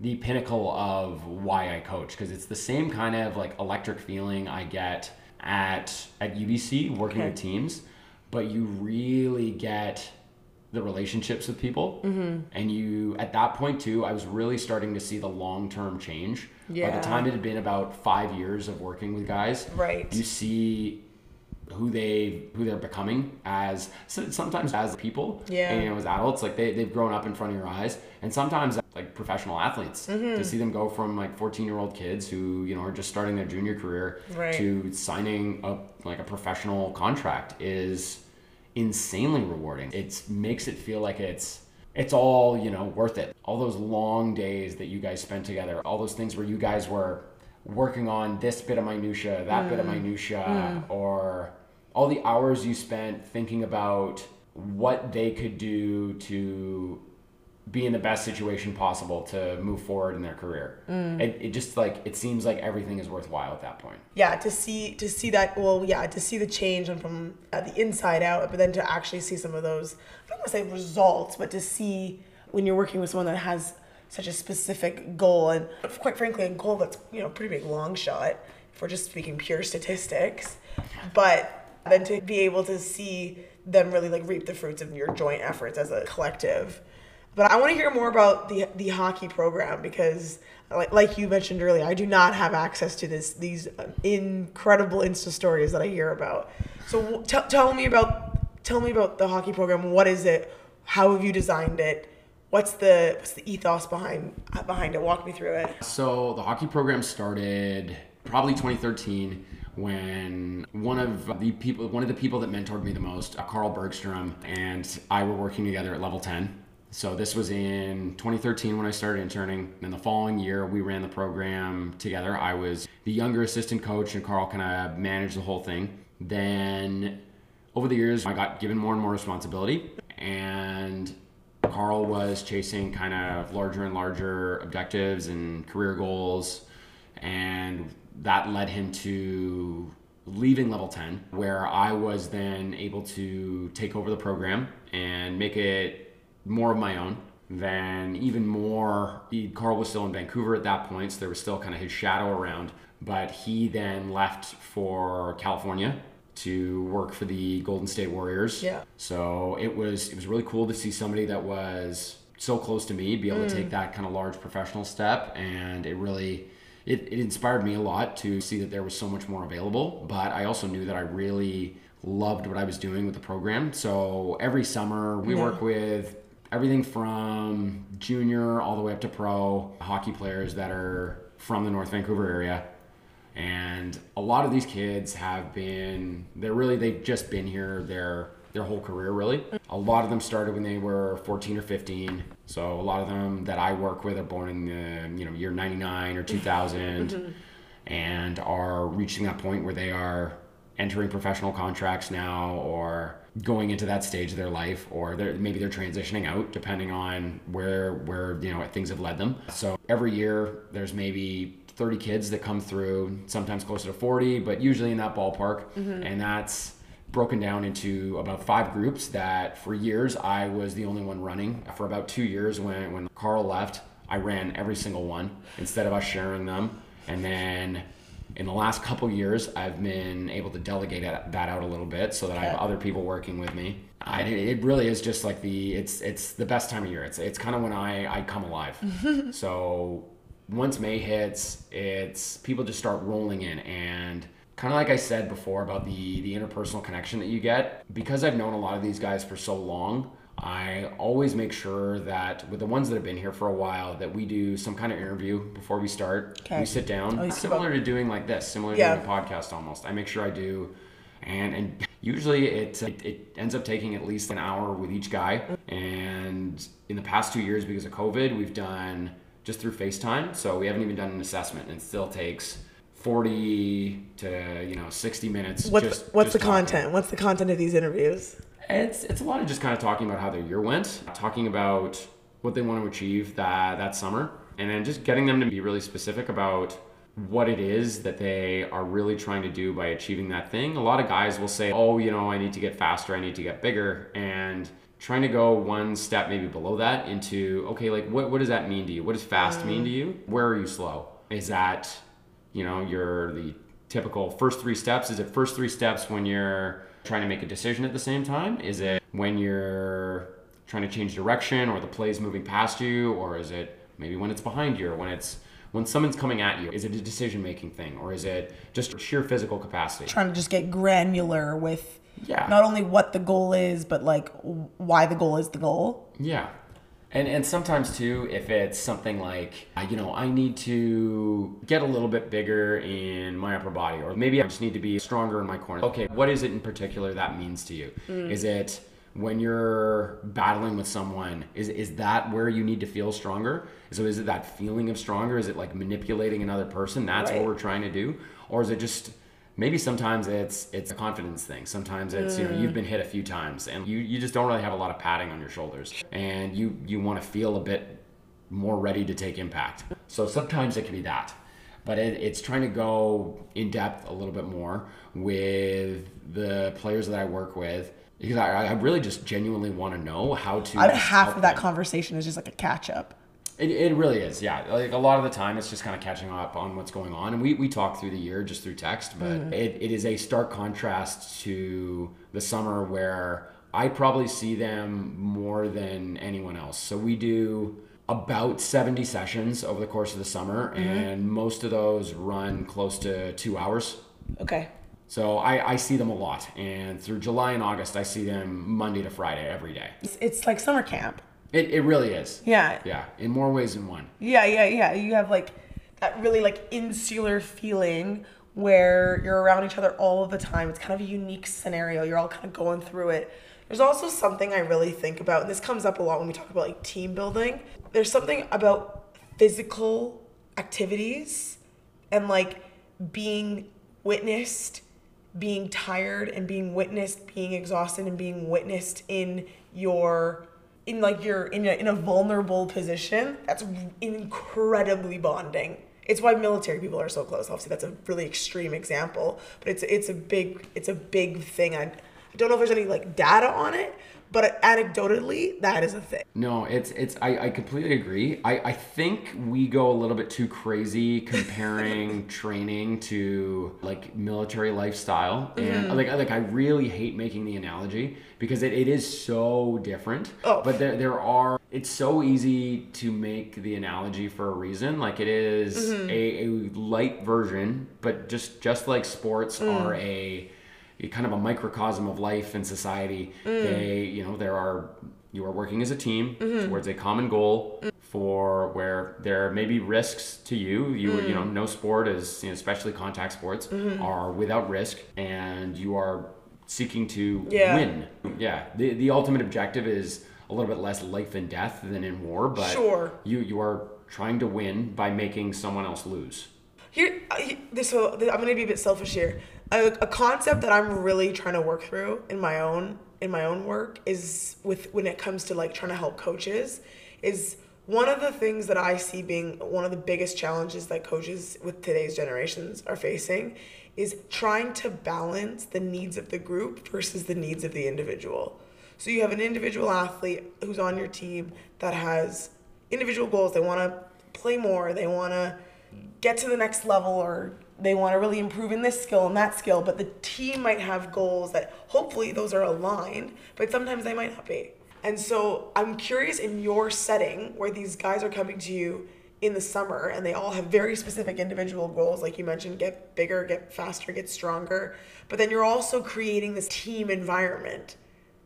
the pinnacle of why I coach because it's the same kind of like electric feeling I get at at UBC working Okay. with teams but you really get the relationships with people and you at that point too i was really starting to see the long-term change Yeah. by the time it had been about five years of working with guys Right. you see who they who they're becoming as sometimes as people Yeah. and you know as adults like they, they've grown up in front of your eyes and sometimes like professional athletes Mm-hmm. to see them go from like 14 year old kids who you know are just starting their junior career Right. to signing up like a professional contract is insanely rewarding. It makes it feel like it's it's all, you know, worth it. All those long days that you guys spent together, all those things where you guys were working on this bit of minutia, that bit of mm. minutia, mm. or all the hours you spent thinking about what they could do to be in the best situation possible to move forward in their career. It, it just like it seems like everything is worthwhile at that point. yeah to see to see that well yeah to see the change and from uh, the inside out but then to actually see some of those i don't want to say results but to see when you're working with someone that has such a specific goal and quite frankly a goal that's you know pretty big long shot if we're just speaking pure statistics but then to be able to see them really like reap the fruits of your joint efforts as a collective but I want to hear more about the the hockey program because, like, like you mentioned earlier, I do not have access to this these incredible Insta stories that I hear about. So t- tell me about tell me about the hockey program. What is it? How have you designed it? What's the what's the ethos behind behind it? Walk me through it. So the hockey program started probably 2013 when one of the people, one of the people that mentored me the most, uh, Carl Bergstrom, and I were working together at Level 10. So this was in 2013 when I started interning. And the following year, we ran the program together. I was the younger assistant coach, and Carl kind of managed the whole thing. Then over the years, I got given more and more responsibility, and Carl was chasing kind of larger and larger objectives and career goals, and that led him to leaving level 10, where I was then able to take over the program and make it more of my own. than even more, he, Carl was still in Vancouver at that point, so there was still kind of his shadow around. But he then left for California to work for the Golden State Warriors. Yeah. So it was it was really cool to see somebody that was so close to me be able to take mm. that kind of large professional step, and it really it, it inspired me a lot to see that there was so much more available. But I also knew that I really loved what I was doing with the program. So every summer we work with everything from junior all the way up to pro hockey players that are from the North Vancouver area. And a lot of these kids have been they're really they've just been here their their whole career really. A lot of them started when they were 14 or 15. So a lot of them that I work with are born in the you know year 99 or 2000 mm-hmm. and are reaching that point where they are entering professional contracts now or going into that stage of their life or they're, maybe they're transitioning out depending on where where you know things have led them. So every year there's maybe 30 kids that come through sometimes closer to 40 but usually in that ballpark. Mm-hmm. And that's broken down into about five groups that for years I was the only one running. For about two years when when Carl left I ran every single one instead of us sharing them. And then in the last couple years, I've been able to delegate that out a little bit so that I have other people working with me. I, it really is just like the it's it's the best time of year. It's it's kind of when I I come alive. so once May hits, it's people just start rolling in and kind of like I said before about the the interpersonal connection that you get because I've known a lot of these guys for so long. I always make sure that with the ones that have been here for a while that we do some kind of interview before we start. Okay. We sit down, oh, you similar to doing like this, similar Yeah. to a podcast almost. I make sure I do, and and usually it, uh, it it ends up taking at least an hour with each guy. And in the past two years, because of COVID, we've done just through FaceTime, so we haven't even done an assessment. and It still takes. 40 to you know 60 minutes What's just, what's just the talking. content? What's the content of these interviews? It's it's a lot of just kind of talking about how their year went, talking about what they want to achieve that that summer, and then just getting them to be really specific about what it is that they are really trying to do by achieving that thing. A lot of guys will say, "Oh, you know, I need to get faster, I need to get bigger," and trying to go one step maybe below that into okay, like what what does that mean to you? What does fast mean to you? Where are you slow? Is that you know your the typical first three steps is it first three steps when you're trying to make a decision at the same time is it when you're trying to change direction or the play's moving past you or is it maybe when it's behind you or when it's when someone's coming at you is it a decision making thing or is it just sheer physical capacity Trying to just get granular with Yeah. not only what the goal is, but like why the goal is the goal. Yeah. And, and sometimes too, if it's something like, you know, I need to get a little bit bigger in my upper body, or maybe I just need to be stronger in my corner. Okay, what is it in particular that means to you? Mm. Is it when you're battling with someone, is, is that where you need to feel stronger? So is it that feeling of stronger? Is it like manipulating another person? That's Right. what we're trying to do? Or is it just maybe sometimes it's it's a confidence thing sometimes it's you know you've mm. been hit a few times and you, you just don't really have a lot of padding on your shoulders and you you want to feel a bit more ready to take impact so sometimes it can be that but it, it's trying to go in depth a little bit more with the players that i work with because i, I really just genuinely want to know how to I half of that them. conversation is just like a catch up. It, it really is, yeah. Like a lot of the time, it's just kind of catching up on what's going on. And we, we talk through the year just through text, but mm-hmm. it, it is a stark contrast to the summer where I probably see them more than anyone else. So we do about 70 sessions over the course of the summer, mm-hmm. and most of those run close to two hours. Okay. So I, I see them a lot. And through July and August, I see them Monday to Friday every day. It's, it's like summer camp. It, it really is. Yeah. Yeah, in more ways than one. Yeah, yeah, yeah. You have like that really like insular feeling where you're around each other all of the time. It's kind of a unique scenario. You're all kind of going through it. There's also something I really think about, and this comes up a lot when we talk about like team building. There's something about physical activities and like being witnessed, being tired and being witnessed, being exhausted and being witnessed in your in like you're in a, in a vulnerable position that's incredibly bonding. It's why military people are so close. Obviously that's a really extreme example but it's it's a big it's a big thing. I, I don't know if there's any like data on it but anecdotally that is a thing No, it's it's I, I completely agree. I, I think we go a little bit too crazy comparing training to like military lifestyle. And mm-hmm. like like I really hate making the analogy because it, it is so different. Oh. But there there are it's so easy to make the analogy for a reason. Like it is mm-hmm. a, a light version, but just just like sports mm. are a a kind of a microcosm of life and society. Mm. They, you know, there are you are working as a team mm-hmm. towards a common goal for where there may be risks to you. You you mm. know, no sport is, you know, especially contact sports mm-hmm. are without risk, and you are seeking to Yeah. win. Yeah, the the ultimate objective is a little bit less life and death than in war, but Sure. you you are trying to win by making someone else lose. Here, uh, this I'm gonna be a bit selfish here. A, a concept that I'm really trying to work through in my own in my own work is with when it comes to like trying to help coaches is one of the things that I see being one of the biggest challenges that coaches with today's generations are facing is trying to balance the needs of the group versus the needs of the individual. So you have an individual athlete who's on your team that has individual goals. They want to play more. They want to get to the next level or they want to really improve in this skill and that skill but the team might have goals that hopefully those are aligned but sometimes they might not be. And so i'm curious in your setting where these guys are coming to you in the summer and they all have very specific individual goals like you mentioned get bigger get faster get stronger but then you're also creating this team environment.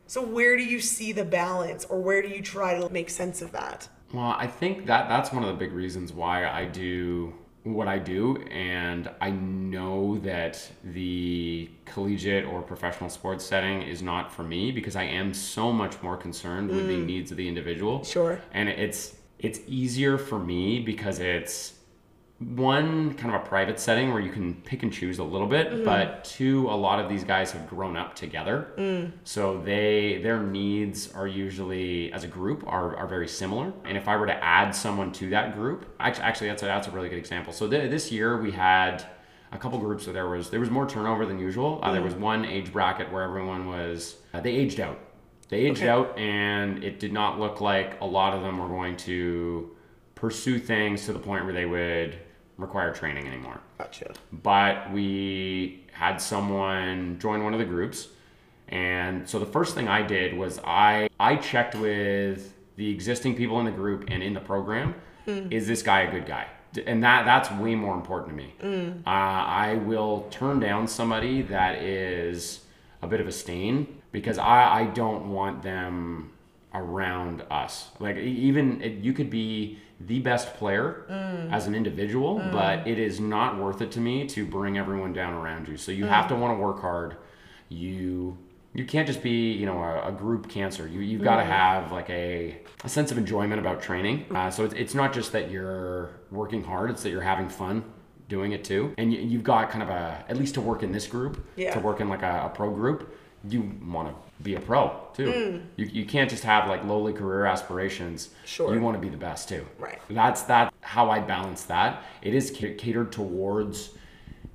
So where do you see the balance or where do you try to make sense of that? Well, I think that that's one of the big reasons why I do what I do, and I know that the collegiate or professional sports setting is not for me because I am so much more concerned with the mm. needs of the individual. Sure. And it's it's easier for me because it's one kind of a private setting where you can pick and choose a little bit but two a lot of these guys have grown up together. So they their needs are usually as a group are, are very similar. And if i were to add someone to that group actually, actually that's a, that's a really good example. So th- this year we had a couple groups. Where there was there was more turnover than usual. Uh, there was one age bracket where everyone was uh, they aged out. They aged Okay. out and it did not look like a lot of them were going to pursue things to the point where they would require training anymore. gotcha But we had someone join one of the groups. And so the first thing I did was I I checked with the existing people in the group and in the program, is this guy a good guy? And that that's way more important to me. Uh, I will turn down somebody that is a bit of a stain because I, I don't want them around us. Like even it, you could be the best player mm. as an individual, mm. but it is not worth it to me to bring everyone down around you. So you have to mm. want to work hard. You you can't just be you know a, a group cancer. You you've got to have like a a sense of enjoyment about training. Uh, so it's, it's not just that you're working hard; it's that you're having fun doing it too, and you, you've got kind of a at least to work in this group, Yeah. to work in like a, a pro group, you want to be a pro too. Mm. You, you can't just have like lowly career aspirations. Sure. You want to be the best too. Right. That's that how I balance that. It is catered towards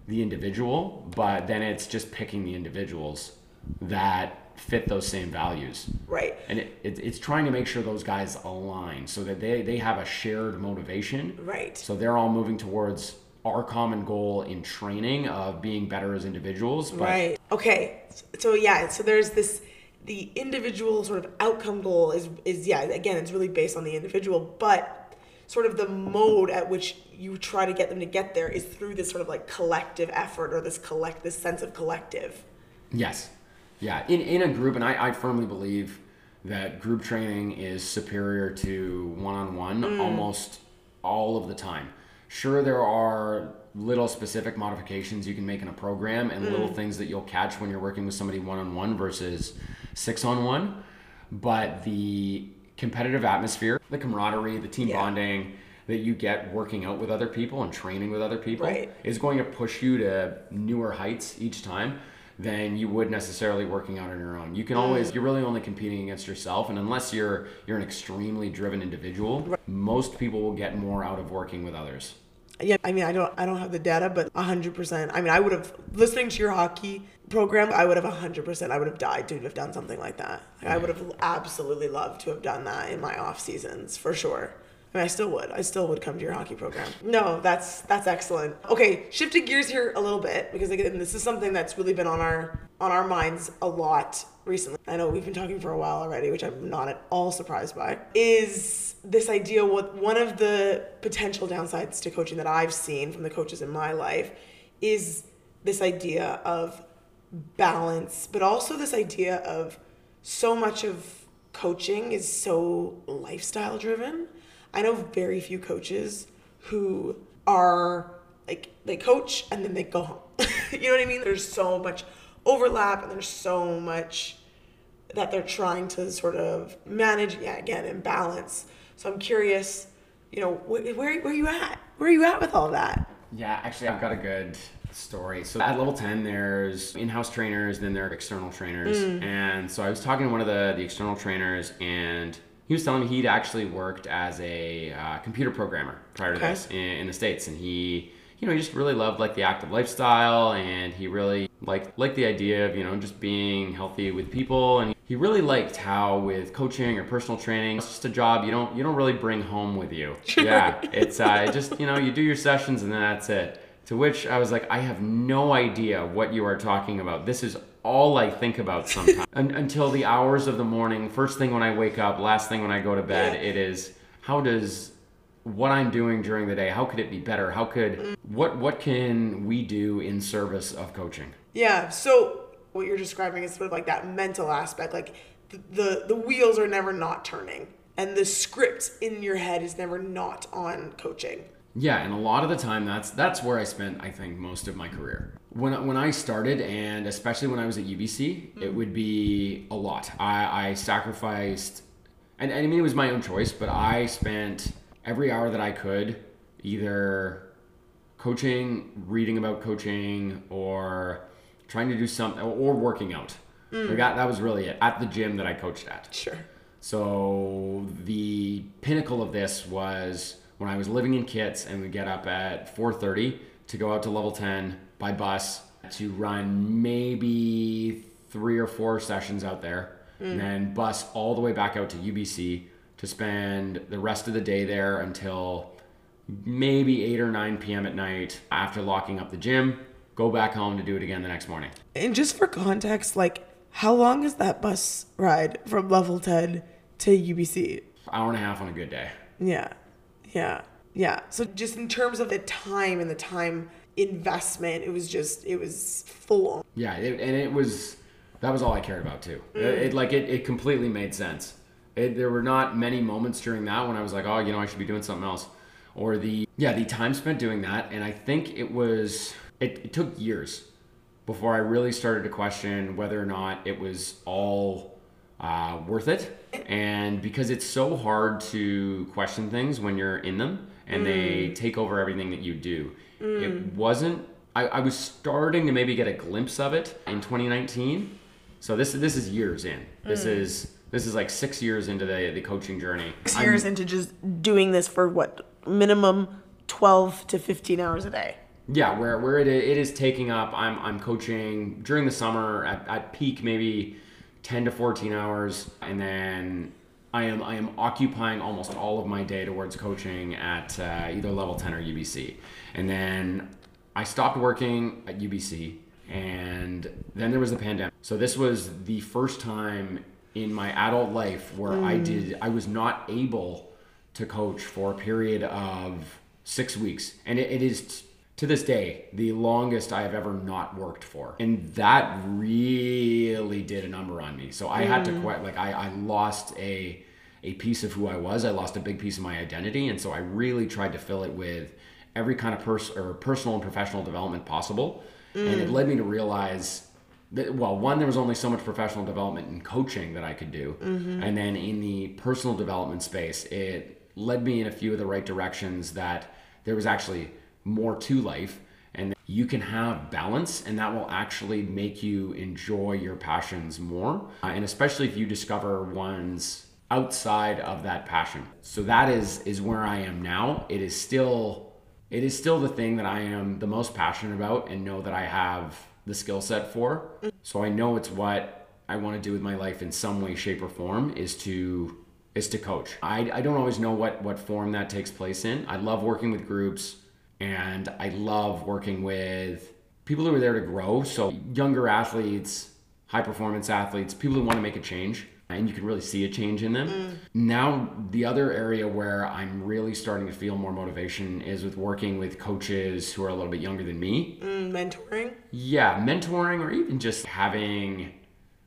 the individual, but then it's just picking the individuals that fit those same values. Right. And it, it, it's trying to make sure those guys align so that they, they have a shared motivation. Right. So they're all moving towards our common goal in training of being better as individuals. But Right. Okay. So yeah, so there's this the individual sort of outcome goal is is yeah, again, it's really based on the individual, but sort of the mode at which you try to get them to get there is through this sort of like collective effort or this collect this sense of collective. Yes. Yeah. In, in a group, and I, I firmly believe that group training is superior to one on one almost all of the time. Sure, there are little specific modifications you can make in a program and little mm. things that you'll catch when you're working with somebody one on one versus six on one. But the competitive atmosphere, the camaraderie, the team Yeah. bonding that you get working out with other people and training with other people Right. is going to push you to newer heights each time than you would necessarily working out on your own. You can always mm. you're really only competing against yourself and unless you're you're an extremely driven individual, most people will get more out of working with others. Yeah, I mean, I don't, I don't have the data, but hundred percent. I mean, I would have listening to your hockey program. I would have hundred percent. I would have died to have done something like that. Like, I would have absolutely loved to have done that in my off seasons for sure. I mean, I still would. I still would come to your hockey program. No, that's that's excellent. Okay, shifting gears here a little bit because again, this is something that's really been on our on our minds a lot recently. I know we've been talking for a while already, which I'm not at all surprised by. Is this idea what one of the potential downsides to coaching that I've seen from the coaches in my life is this idea of balance, but also this idea of so much of coaching is so lifestyle driven. I know very few coaches who are like they coach and then they go home. you know what I mean? There's so much overlap and there's so much that they're trying to sort of manage yeah again and balance. So I'm curious, you know, wh- where where are you at? Where are you at with all that? Yeah, actually, I've got a good story. So at level 10, there's in-house trainers, then there are external trainers. And so I was talking to one of the, the external trainers, and he was telling me he'd actually worked as a uh, computer programmer prior to Okay. this in, in the States. And he, you know, he just really loved like the active lifestyle, and he really liked, liked the idea of, you know, just being healthy with people. And he really liked how with coaching or personal training, it's just a job you don't, you don't really bring home with you. Yeah, it's uh, just, you know, you do your sessions and then that's it. To which I was like, I have no idea what you are talking about. This is all I think about sometimes. Un- until the hours of the morning, first thing when I wake up, last thing when I go to bed, it is how does what I'm doing during the day, how could it be better? How could what what can we do in service of coaching? Yeah. So what you're describing is sort of like that mental aspect. Like the the, the wheels are never not turning, and the script in your head is never not on coaching. Yeah, and a lot of the time that's that's where I spent I think most of my career. When when I started and especially when I was at UBC, it mm. would be a lot. I, I sacrificed and, and I mean it was my own choice, but I spent every hour that I could either coaching, reading about coaching or trying to do something or working out. Mm. Like that, that was really it at the gym that I coached at. Sure. So the pinnacle of this was when I was living in Kits and we get up at 4:30 to go out to level 10 by bus to run maybe three or four sessions out there mm. and then bus all the way back out to UBC to spend the rest of the day there until maybe 8 or 9 p.m. at night after locking up the gym, go back home to do it again the next morning. And just for context, like how long is that bus ride from level ten to UBC? Hour and a half on a good day. Yeah. Yeah. Yeah. So just in terms of the time and the time investment, it was just it was full on. Yeah, it, and it was that was all I cared about too. It, it mm. like it, it completely made sense. It, there were not many moments during that when I was like, oh, you know, I should be doing something else. Or the yeah, the time spent doing that, and I think it was it, it took years before I really started to question whether or not it was all uh, worth it. And because it's so hard to question things when you're in them and they mm. take over everything that you do. It mm. wasn't. I, I was starting to maybe get a glimpse of it in 2019. So this this is years in. This mm. is this is like six years into the the coaching journey. 6 I'm- years into just doing this for what minimum 12 to 15 hours a day. Yeah, where where it, it is taking up. I'm I'm coaching during the summer at, at peak maybe ten to fourteen hours, and then I am I am occupying almost all of my day towards coaching at uh, either level ten or UBC, and then I stopped working at UBC, and then there was the pandemic. So this was the first time in my adult life where I did I was not able to coach for a period of six weeks, and it, it is to this day the longest I have ever not worked for, and that really did a number on me. So I had to mm. quit. Like I, I lost a a piece of who I was. I lost a big piece of my identity, and so I really tried to fill it with every kind of pers- or personal and professional development possible, and it mm. led me to realize that, well, one, there was only so much professional development and coaching that I could do. Mm-hmm. And then in the personal development space, it led me in a few of the right directions that there was actually more to life and you can have balance and that will actually make you enjoy your passions more. Uh, and especially if you discover ones outside of that passion. So that is is where I am now. It is still it is still the thing that I am the most passionate about and know that I have the skill set for. So I know it's what I want to do with my life in some way, shape, or form is to is to coach. I, I don't always know what what form that takes place in. I love working with groups and I love working with people who are there to grow. So younger athletes, high performance athletes, people who want to make a change and you can really see a change in them. Now, the other area where I'm really starting to feel more motivation is with working with coaches who are a little bit younger than me. Mm, mentoring. Yeah, mentoring or even just having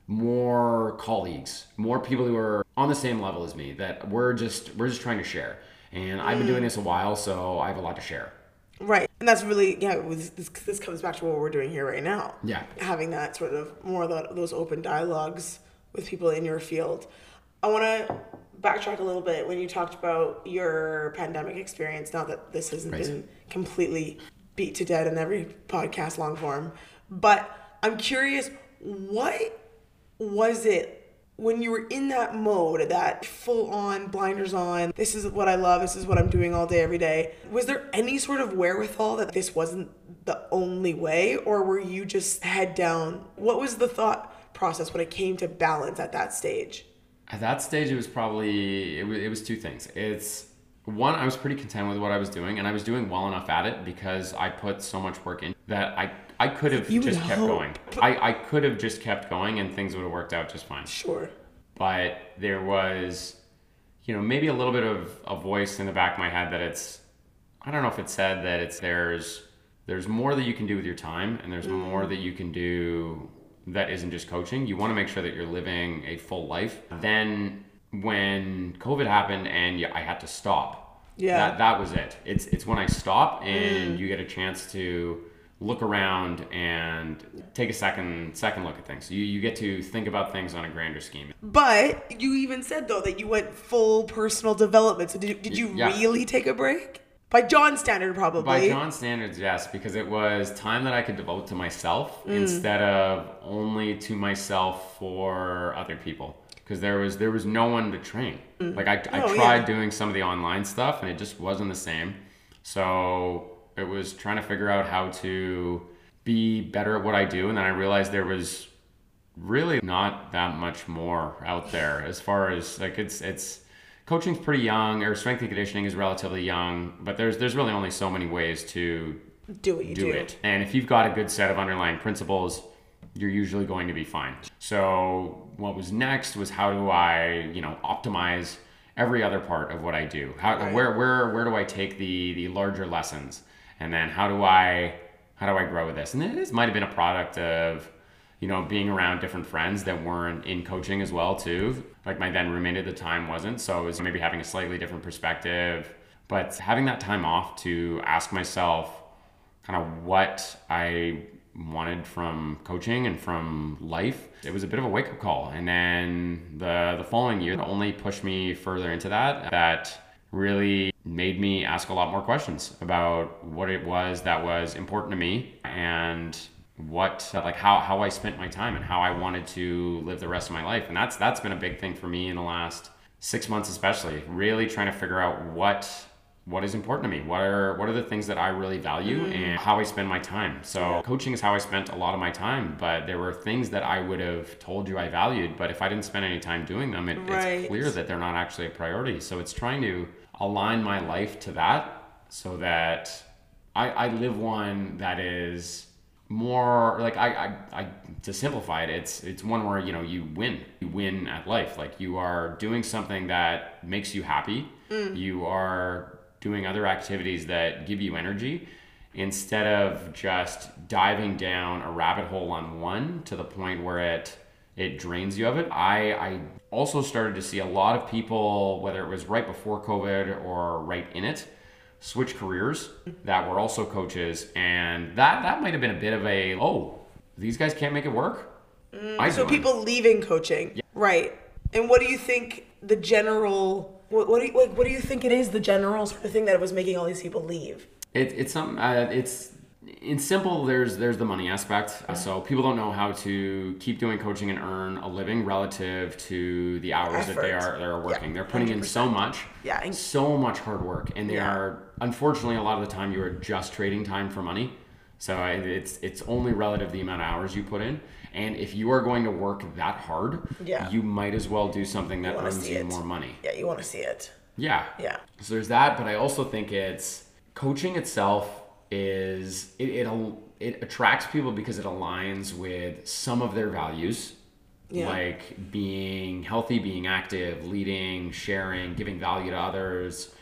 more colleagues, more people who are on the same level as me that we're just we're just trying to share. And I've been doing this a while, so I have a lot to share. Right. And that's really, yeah, with- this, this comes back to what we're doing here right now. Yeah. Having that sort of more of the, those open dialogues with people in your field. I want to backtrack a little bit when you talked about your pandemic experience. Now that this hasn't Right. been completely beat to death in every podcast long form, but I'm curious, what was it when you were in that mode, that full on blinders on, this is what I love, this is what I'm doing all day, every day? Was there any sort of wherewithal that this wasn't the only way, or were you just head down? What was the thought process when it came to balance at that stage? At that stage, it was probably it was, it was two things. It's one, I was pretty content with what I was doing, and I was doing well enough at it because I put so much work in that I I could have You just kept hope. going. I, I could have just kept going, and things would have worked out just fine. Sure. But there was, you know, maybe a little bit of a voice in the back of my head that it's I don't know if it said that it's there's there's more that you can do with your time, and there's mm-hmm. more that you can do that isn't just coaching. You want to make sure that you're living a full life. Uh-huh. Then when COVID happened and I had to stop, Yeah. that, that was it. It's it's when I stop and mm. you get a chance to look around and take a second second look at things. You you get to think about things on a grander scheme. But you even said though that you went full personal development. So did, did you Yeah. really take a break? By Jon's standard, probably. By Jon standards, yes, because it was time that I could devote to myself Mm. instead of only to myself for other people. Because there was there was no one to train. Like I, I Oh, tried yeah. doing some of the online stuff and it just wasn't the same. So it was trying to figure out how to be better at what I do, and then I realized there was really not that much more out there as far as like it's it's coaching's pretty young or strength and conditioning is relatively young but there's there's really only so many ways to do what you do do. it and if you've got a good set of underlying principles you're usually going to be fine so what was next was how do i you know optimize every other part of what i do how Right. where where where do i take the the larger lessons and then how do i how do i grow with this and this might have been a product of you know, being around different friends that weren't in coaching as well too. Like my then roommate at the time wasn't, so it was maybe having a slightly different perspective. But having that time off to ask myself kind of what I wanted from coaching and from life, it was a bit of a wake up call. And then the the following year only pushed me further into that. That really made me ask a lot more questions about what it was that was important to me and what like how, how I spent my time and how I wanted to live the rest of my life. And that's that's been a big thing for me in the last six months especially. Really trying to figure out what what is important to me what are what are the things that i really value mm. and how i spend my time so yeah. coaching is how i spent a lot of my time but there were things that i would have told you i valued but if i didn't spend any time doing them it, right. it's clear that they're not actually a priority so it's trying to align my life to that so that i, I live one that is more like I, I I to simplify it it's it's one where you know you win you win at life like you are doing something that makes you happy mm. you are doing other activities that give you energy instead of just diving down a rabbit hole on one to the point where it it drains you of it. I, I also started to see a lot of people, whether it was right before COVID or right in it, switch careers that were also coaches, and that that might have been a bit of a oh, these guys can't make it work. Mm, so people leaving coaching, yeah. right? And what do you think the general what, what do you like? What do you think it is? The general sort of thing that was making all these people leave. It, it's some. Uh, it's in simple. There's there's the money aspect. Uh, so people don't know how to keep doing coaching and earn a living relative to the hours Effort. that they are they're working. Yeah, They're putting 100%. in so much. Yeah. So much hard work, and they yeah. are unfortunately a lot of the time you are just trading time for money. So it's it's only relative the amount of hours you put in. And if you are going to work that hard, yeah. you might as well do something that you earns you it. more money. Yeah, you want to see it. Yeah. Yeah. So there's that, but I also think it's coaching itself is it it, it attracts people because it aligns with some of their values. Yeah. Like being healthy, being active, leading, sharing, giving value to others,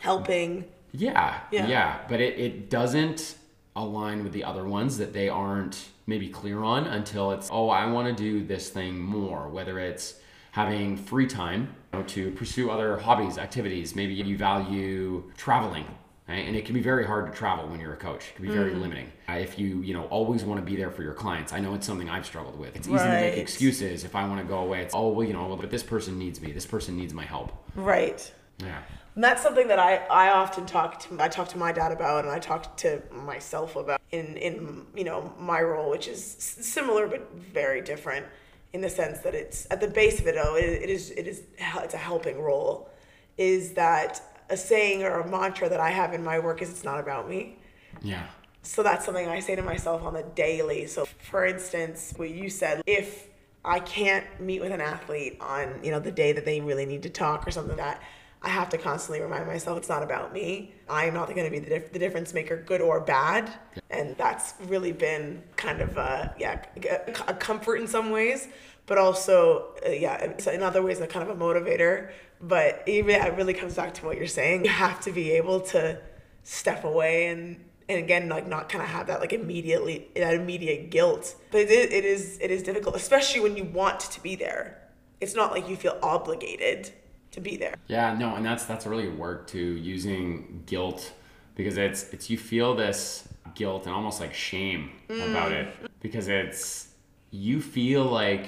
helping. Yeah. Yeah. Yeah. But it, it doesn't align with the other ones that they aren't maybe clear on until it's, oh, I want to do this thing more, whether it's having free time you know, to pursue other hobbies, activities. Maybe you value traveling. Right? And it can be very hard to travel when you're a coach. It can be very mm. limiting. Uh, if you, you know, always want to be there for your clients. I know it's something I've struggled with. It's easy right. to make excuses if I want to go away. It's, oh, well, you know, but this person needs me. This person needs my help. Right. Yeah. And that's something that I, I often talk to I talk to my dad about and I talk to myself about in in you know my role which is similar but very different in the sense that it's at the base of it though it, it is it is it's a helping role is that a saying or a mantra that I have in my work is it's not about me. Yeah. So that's something I say to myself on the daily. So for instance, what you said, if I can't meet with an athlete on, you know, the day that they really need to talk or something like that I have to constantly remind myself it's not about me. I'm not going to be the, dif- the difference maker, good or bad. And that's really been kind of a, yeah, a, a comfort in some ways, but also, uh, yeah, in other ways, a kind of a motivator. But even it really comes back to what you're saying. You have to be able to step away and and again like not kind of have that like immediately that immediate guilt but it is, it is it is difficult especially when you want to be there it's not like you feel obligated to be there. Yeah, no, and that's that's really work to using guilt because it's it's you feel this guilt and almost like shame mm. about it because it's you feel like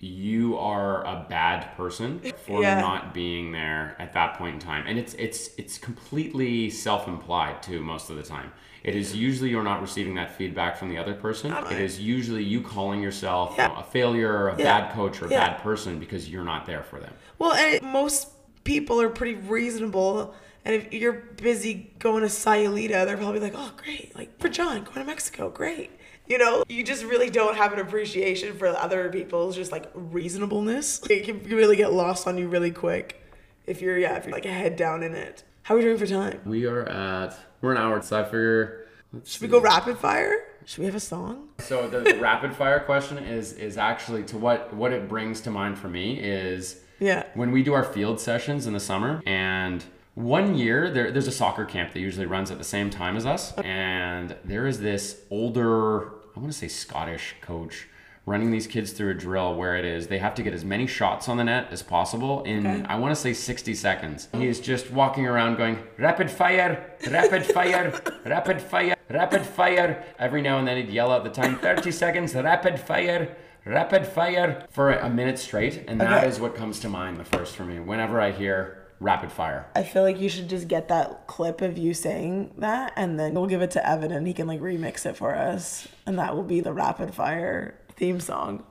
you are a bad person for yeah. not being there at that point in time and it's it's it's completely self-implied too most of the time it is usually you're not receiving that feedback from the other person it is usually you calling yourself yeah. a failure or a yeah. bad coach or a bad person because you're not there for them well, and most people are pretty reasonable. And if you're busy going to Sayulita, they're probably like, oh, great. Like, for Jon, going to Mexico, great. You know, you just really don't have an appreciation for other people's just like reasonableness. It can really get lost on you really quick if you're, yeah, if you're like a head down in it. How are we doing for time? We are at, we're an hour, so I figure. Should we go rapid fire? Should we have a song? So the, the rapid fire question is is actually to what what it brings to mind for me is yeah. When we do our field sessions in the summer, and one year there, there's a soccer camp that usually runs at the same time as us, and there is this older, I want to say Scottish coach running these kids through a drill where it is they have to get as many shots on the net as possible in okay. I want to say 60 seconds. He is just walking around going rapid fire, rapid fire, rapid fire, rapid fire. Every now and then he'd yell out the time 30 seconds, rapid fire rapid fire for a minute straight, and that okay. is what comes to mind the first for me. Whenever I hear rapid fire. I feel like you should just get that clip of you saying that and then we'll give it to Evan and he can like remix it for us. And that will be the rapid fire theme song.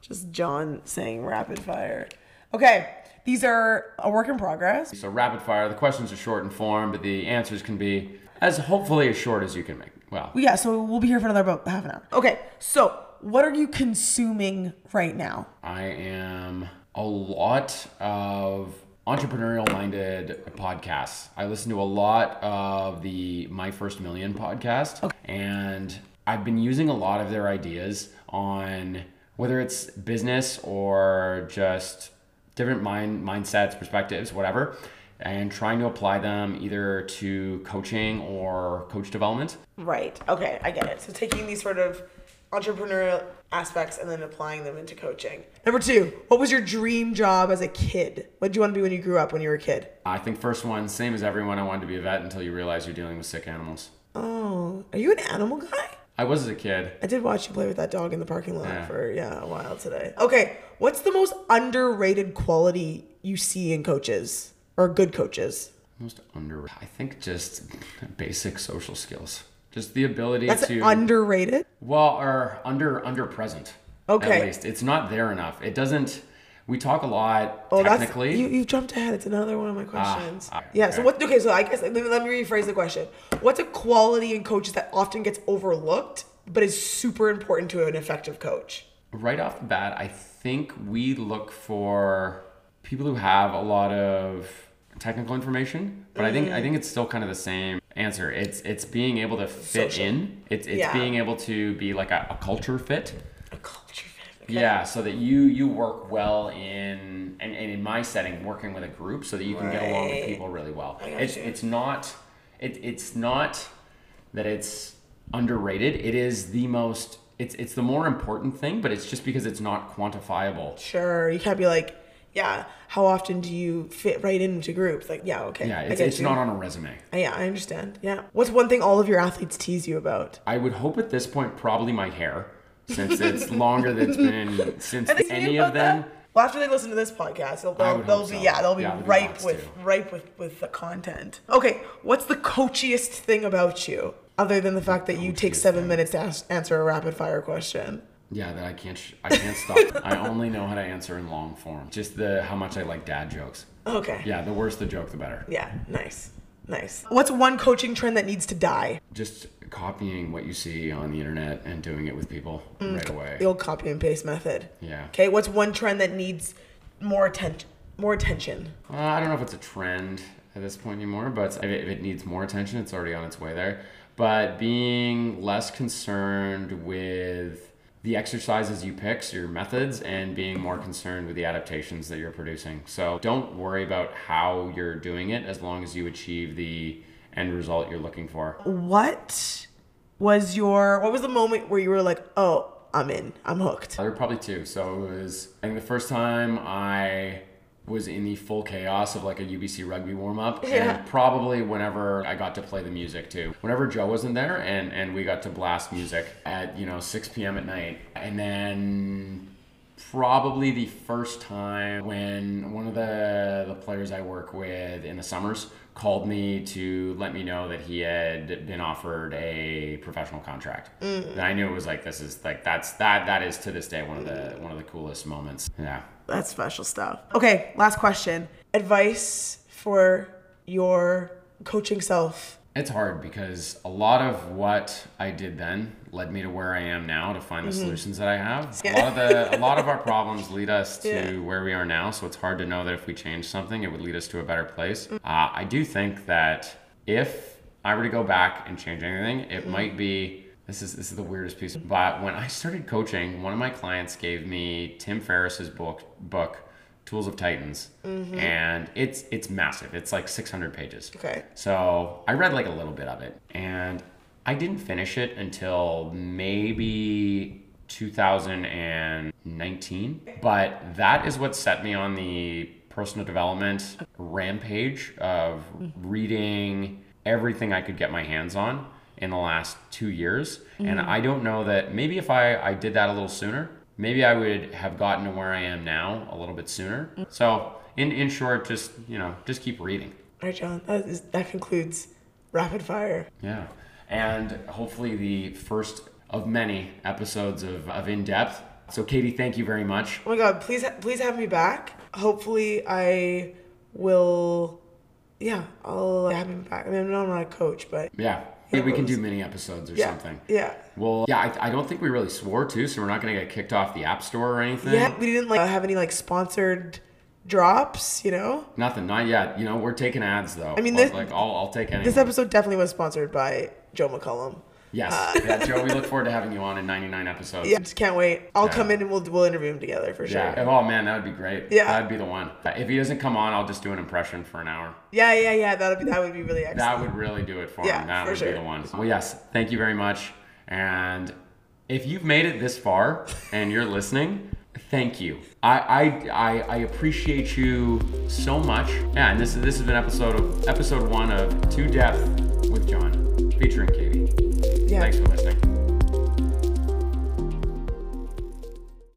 Just Jon saying rapid fire. Okay, these are a work in progress. So rapid fire, the questions are short in form, but the answers can be as hopefully as short as you can make. Well, Yeah, so we'll be here for another about half an hour. Okay, so what are you consuming right now? I am a lot of entrepreneurial minded podcasts. I listen to a lot of the My First Million podcast, and I've been using a lot of their ideas on whether it's business or just different mind mindsets, perspectives, whatever, and trying to apply them either to coaching or coach development. Right. Okay, I get it. So taking these sort of entrepreneurial aspects and then applying them into coaching. Number two, what was your dream job as a kid? What did you want to be when you grew up when you were a kid? I think first one, same as everyone, I wanted to be a vet until you realize you're dealing with sick animals. Oh, are you an animal guy? I was as a kid. I did watch you play with that dog in the parking lot Yeah. for yeah a while today. Okay, what's the most underrated quality you see in coaches or good coaches? Most under, I think just basic social skills. Just the ability That's to underrated. well, or under under present. Okay. At least it's not there enough. It doesn't. We talk a lot Oh, technically. that's you. You jumped ahead. It's another one of my questions. ah, yeah. So okay. what? Okay. So I guess let me, let me rephrase the question. What's a quality in coaches that often gets overlooked but is super important to an effective coach? right off the bat, I think we look for people who have a lot of technical information, but I Mm. think I think it's still kind of the same answer. It's it's being able to fit Social. in. It's it's Yeah. being able to be like a, a culture fit. A culture fit. Okay. Yeah, so that you you work well in and, and in my setting, working with a group, so that you can get along with people really well. It's gotcha. it's not it, it's not that it's underrated. It is the most it's it's the more important thing, but it's just because it's not quantifiable. Sure. You can't be like, yeah. How often do you fit right into groups? Like, yeah. Okay. Yeah, it's, it's not on a resume. Uh, yeah, I understand. Yeah. What's one thing all of your athletes tease you about? I would hope at this point probably my hair, since it's longer than it's been since any of about that? them. Well, after they listen to this podcast, they'll, they'll, they'll be so. yeah, they'll be Yeah, ripe with too. ripe with with the content. Okay, what's the coachiest thing about you, other than the fact that you take seven thing. minutes to ask, answer a rapid fire question? Yeah, that I can't. Sh- I can't stop. I only know how to answer in long form. Just the how much I like dad jokes. Okay. Yeah, the worse the joke, the better. Yeah. Nice. Nice. What's one coaching trend that needs to die? Just copying what you see on the internet and doing it with people Mm. right away. The old copy and paste method. Yeah. Okay. What's one trend that needs more attention? More attention. Uh, I don't know if it's a trend at this point anymore, but if it, if it needs more attention, it's already on its way there. But being less concerned with the exercises you pick, your methods, and being more concerned with the adaptations that you're producing. So don't worry about how you're doing it as long as you achieve the end result you're looking for. What was your? What was the moment where you were like, oh, I'm in. I'm hooked. There were probably two. So it was, I think the first time I was in the full chaos of like a UBC rugby warm up, Yeah. and probably whenever I got to play the music too. Whenever Joe wasn't there, and and we got to blast music at you know 6 p.m. at night, and then probably the first time when one of the the players I work with in the summers called me to let me know that he had been offered a professional contract. Mm. And I knew it was like this is like that's that that is to this day one of the one of the coolest moments. Yeah. That's special stuff. Okay, last question. Advice for your coaching self. It's hard because a lot of what I did then led me to where I am now to find the mm-hmm. solutions that I have. A lot of the a lot of our problems lead us to Yeah. where we are now, so it's hard to know that if we change something, it would lead us to a better place. Mm. Uh, I do think that if I were to go back and change anything, it mm. might be this is this is the weirdest piece. But when I started coaching, one of my clients gave me Tim Ferriss's book book Tools of Titans, mm-hmm. and it's it's massive. It's like 600 pages. Okay. So I read like a little bit of it, and I didn't finish it until maybe 2019. But that is what set me on the personal development rampage of mm-hmm. reading everything I could get my hands on in the last two years. And mm-hmm. I don't know that maybe if I, I did that a little sooner, maybe I would have gotten to where I am now a little bit sooner. Mm. So, in, in short, just, you know, just keep reading. All right, Jon. That, is, that concludes rapid fire. Yeah. And hopefully the first of many episodes of, of In Depth. So, Katie, thank you very much. Oh my God! Please, please have me back. Hopefully, I will. Yeah, I'll have me back. I mean, I'm not a coach, but Yeah. Yeah, we can do mini episodes or yeah, something. yeah, Well, yeah, I, I don't think we really swore too, so we're not going to get kicked off the App Store or anything. yeah. We didn't like have any like sponsored drops, you know. Nothing, not yet. You know, we're taking ads though. I mean, this- like I'll, I'll take any. This episode definitely was sponsored by Joe McCullum. Yes, uh, yeah, Joe. We look forward to having you on in 99 episodes. Yeah, just can't wait. I'll Yeah. come in and we'll we'll interview him together for sure. Yeah. Oh man, that would be great. Yeah. That'd be the one. If he doesn't come on, I'll just do an impression for an hour. Yeah, yeah, yeah. That'd be that would be really excellent. That would really do it for Yeah, him. That for would sure. be the one. Well, yes. Thank you very much. And if you've made it this far and you're listening, thank you. I I, I, I appreciate you so much. Yeah. And this is this has been episode of episode one of To Depth with Jon, featuring Katie. Yeah. Thanks for listening.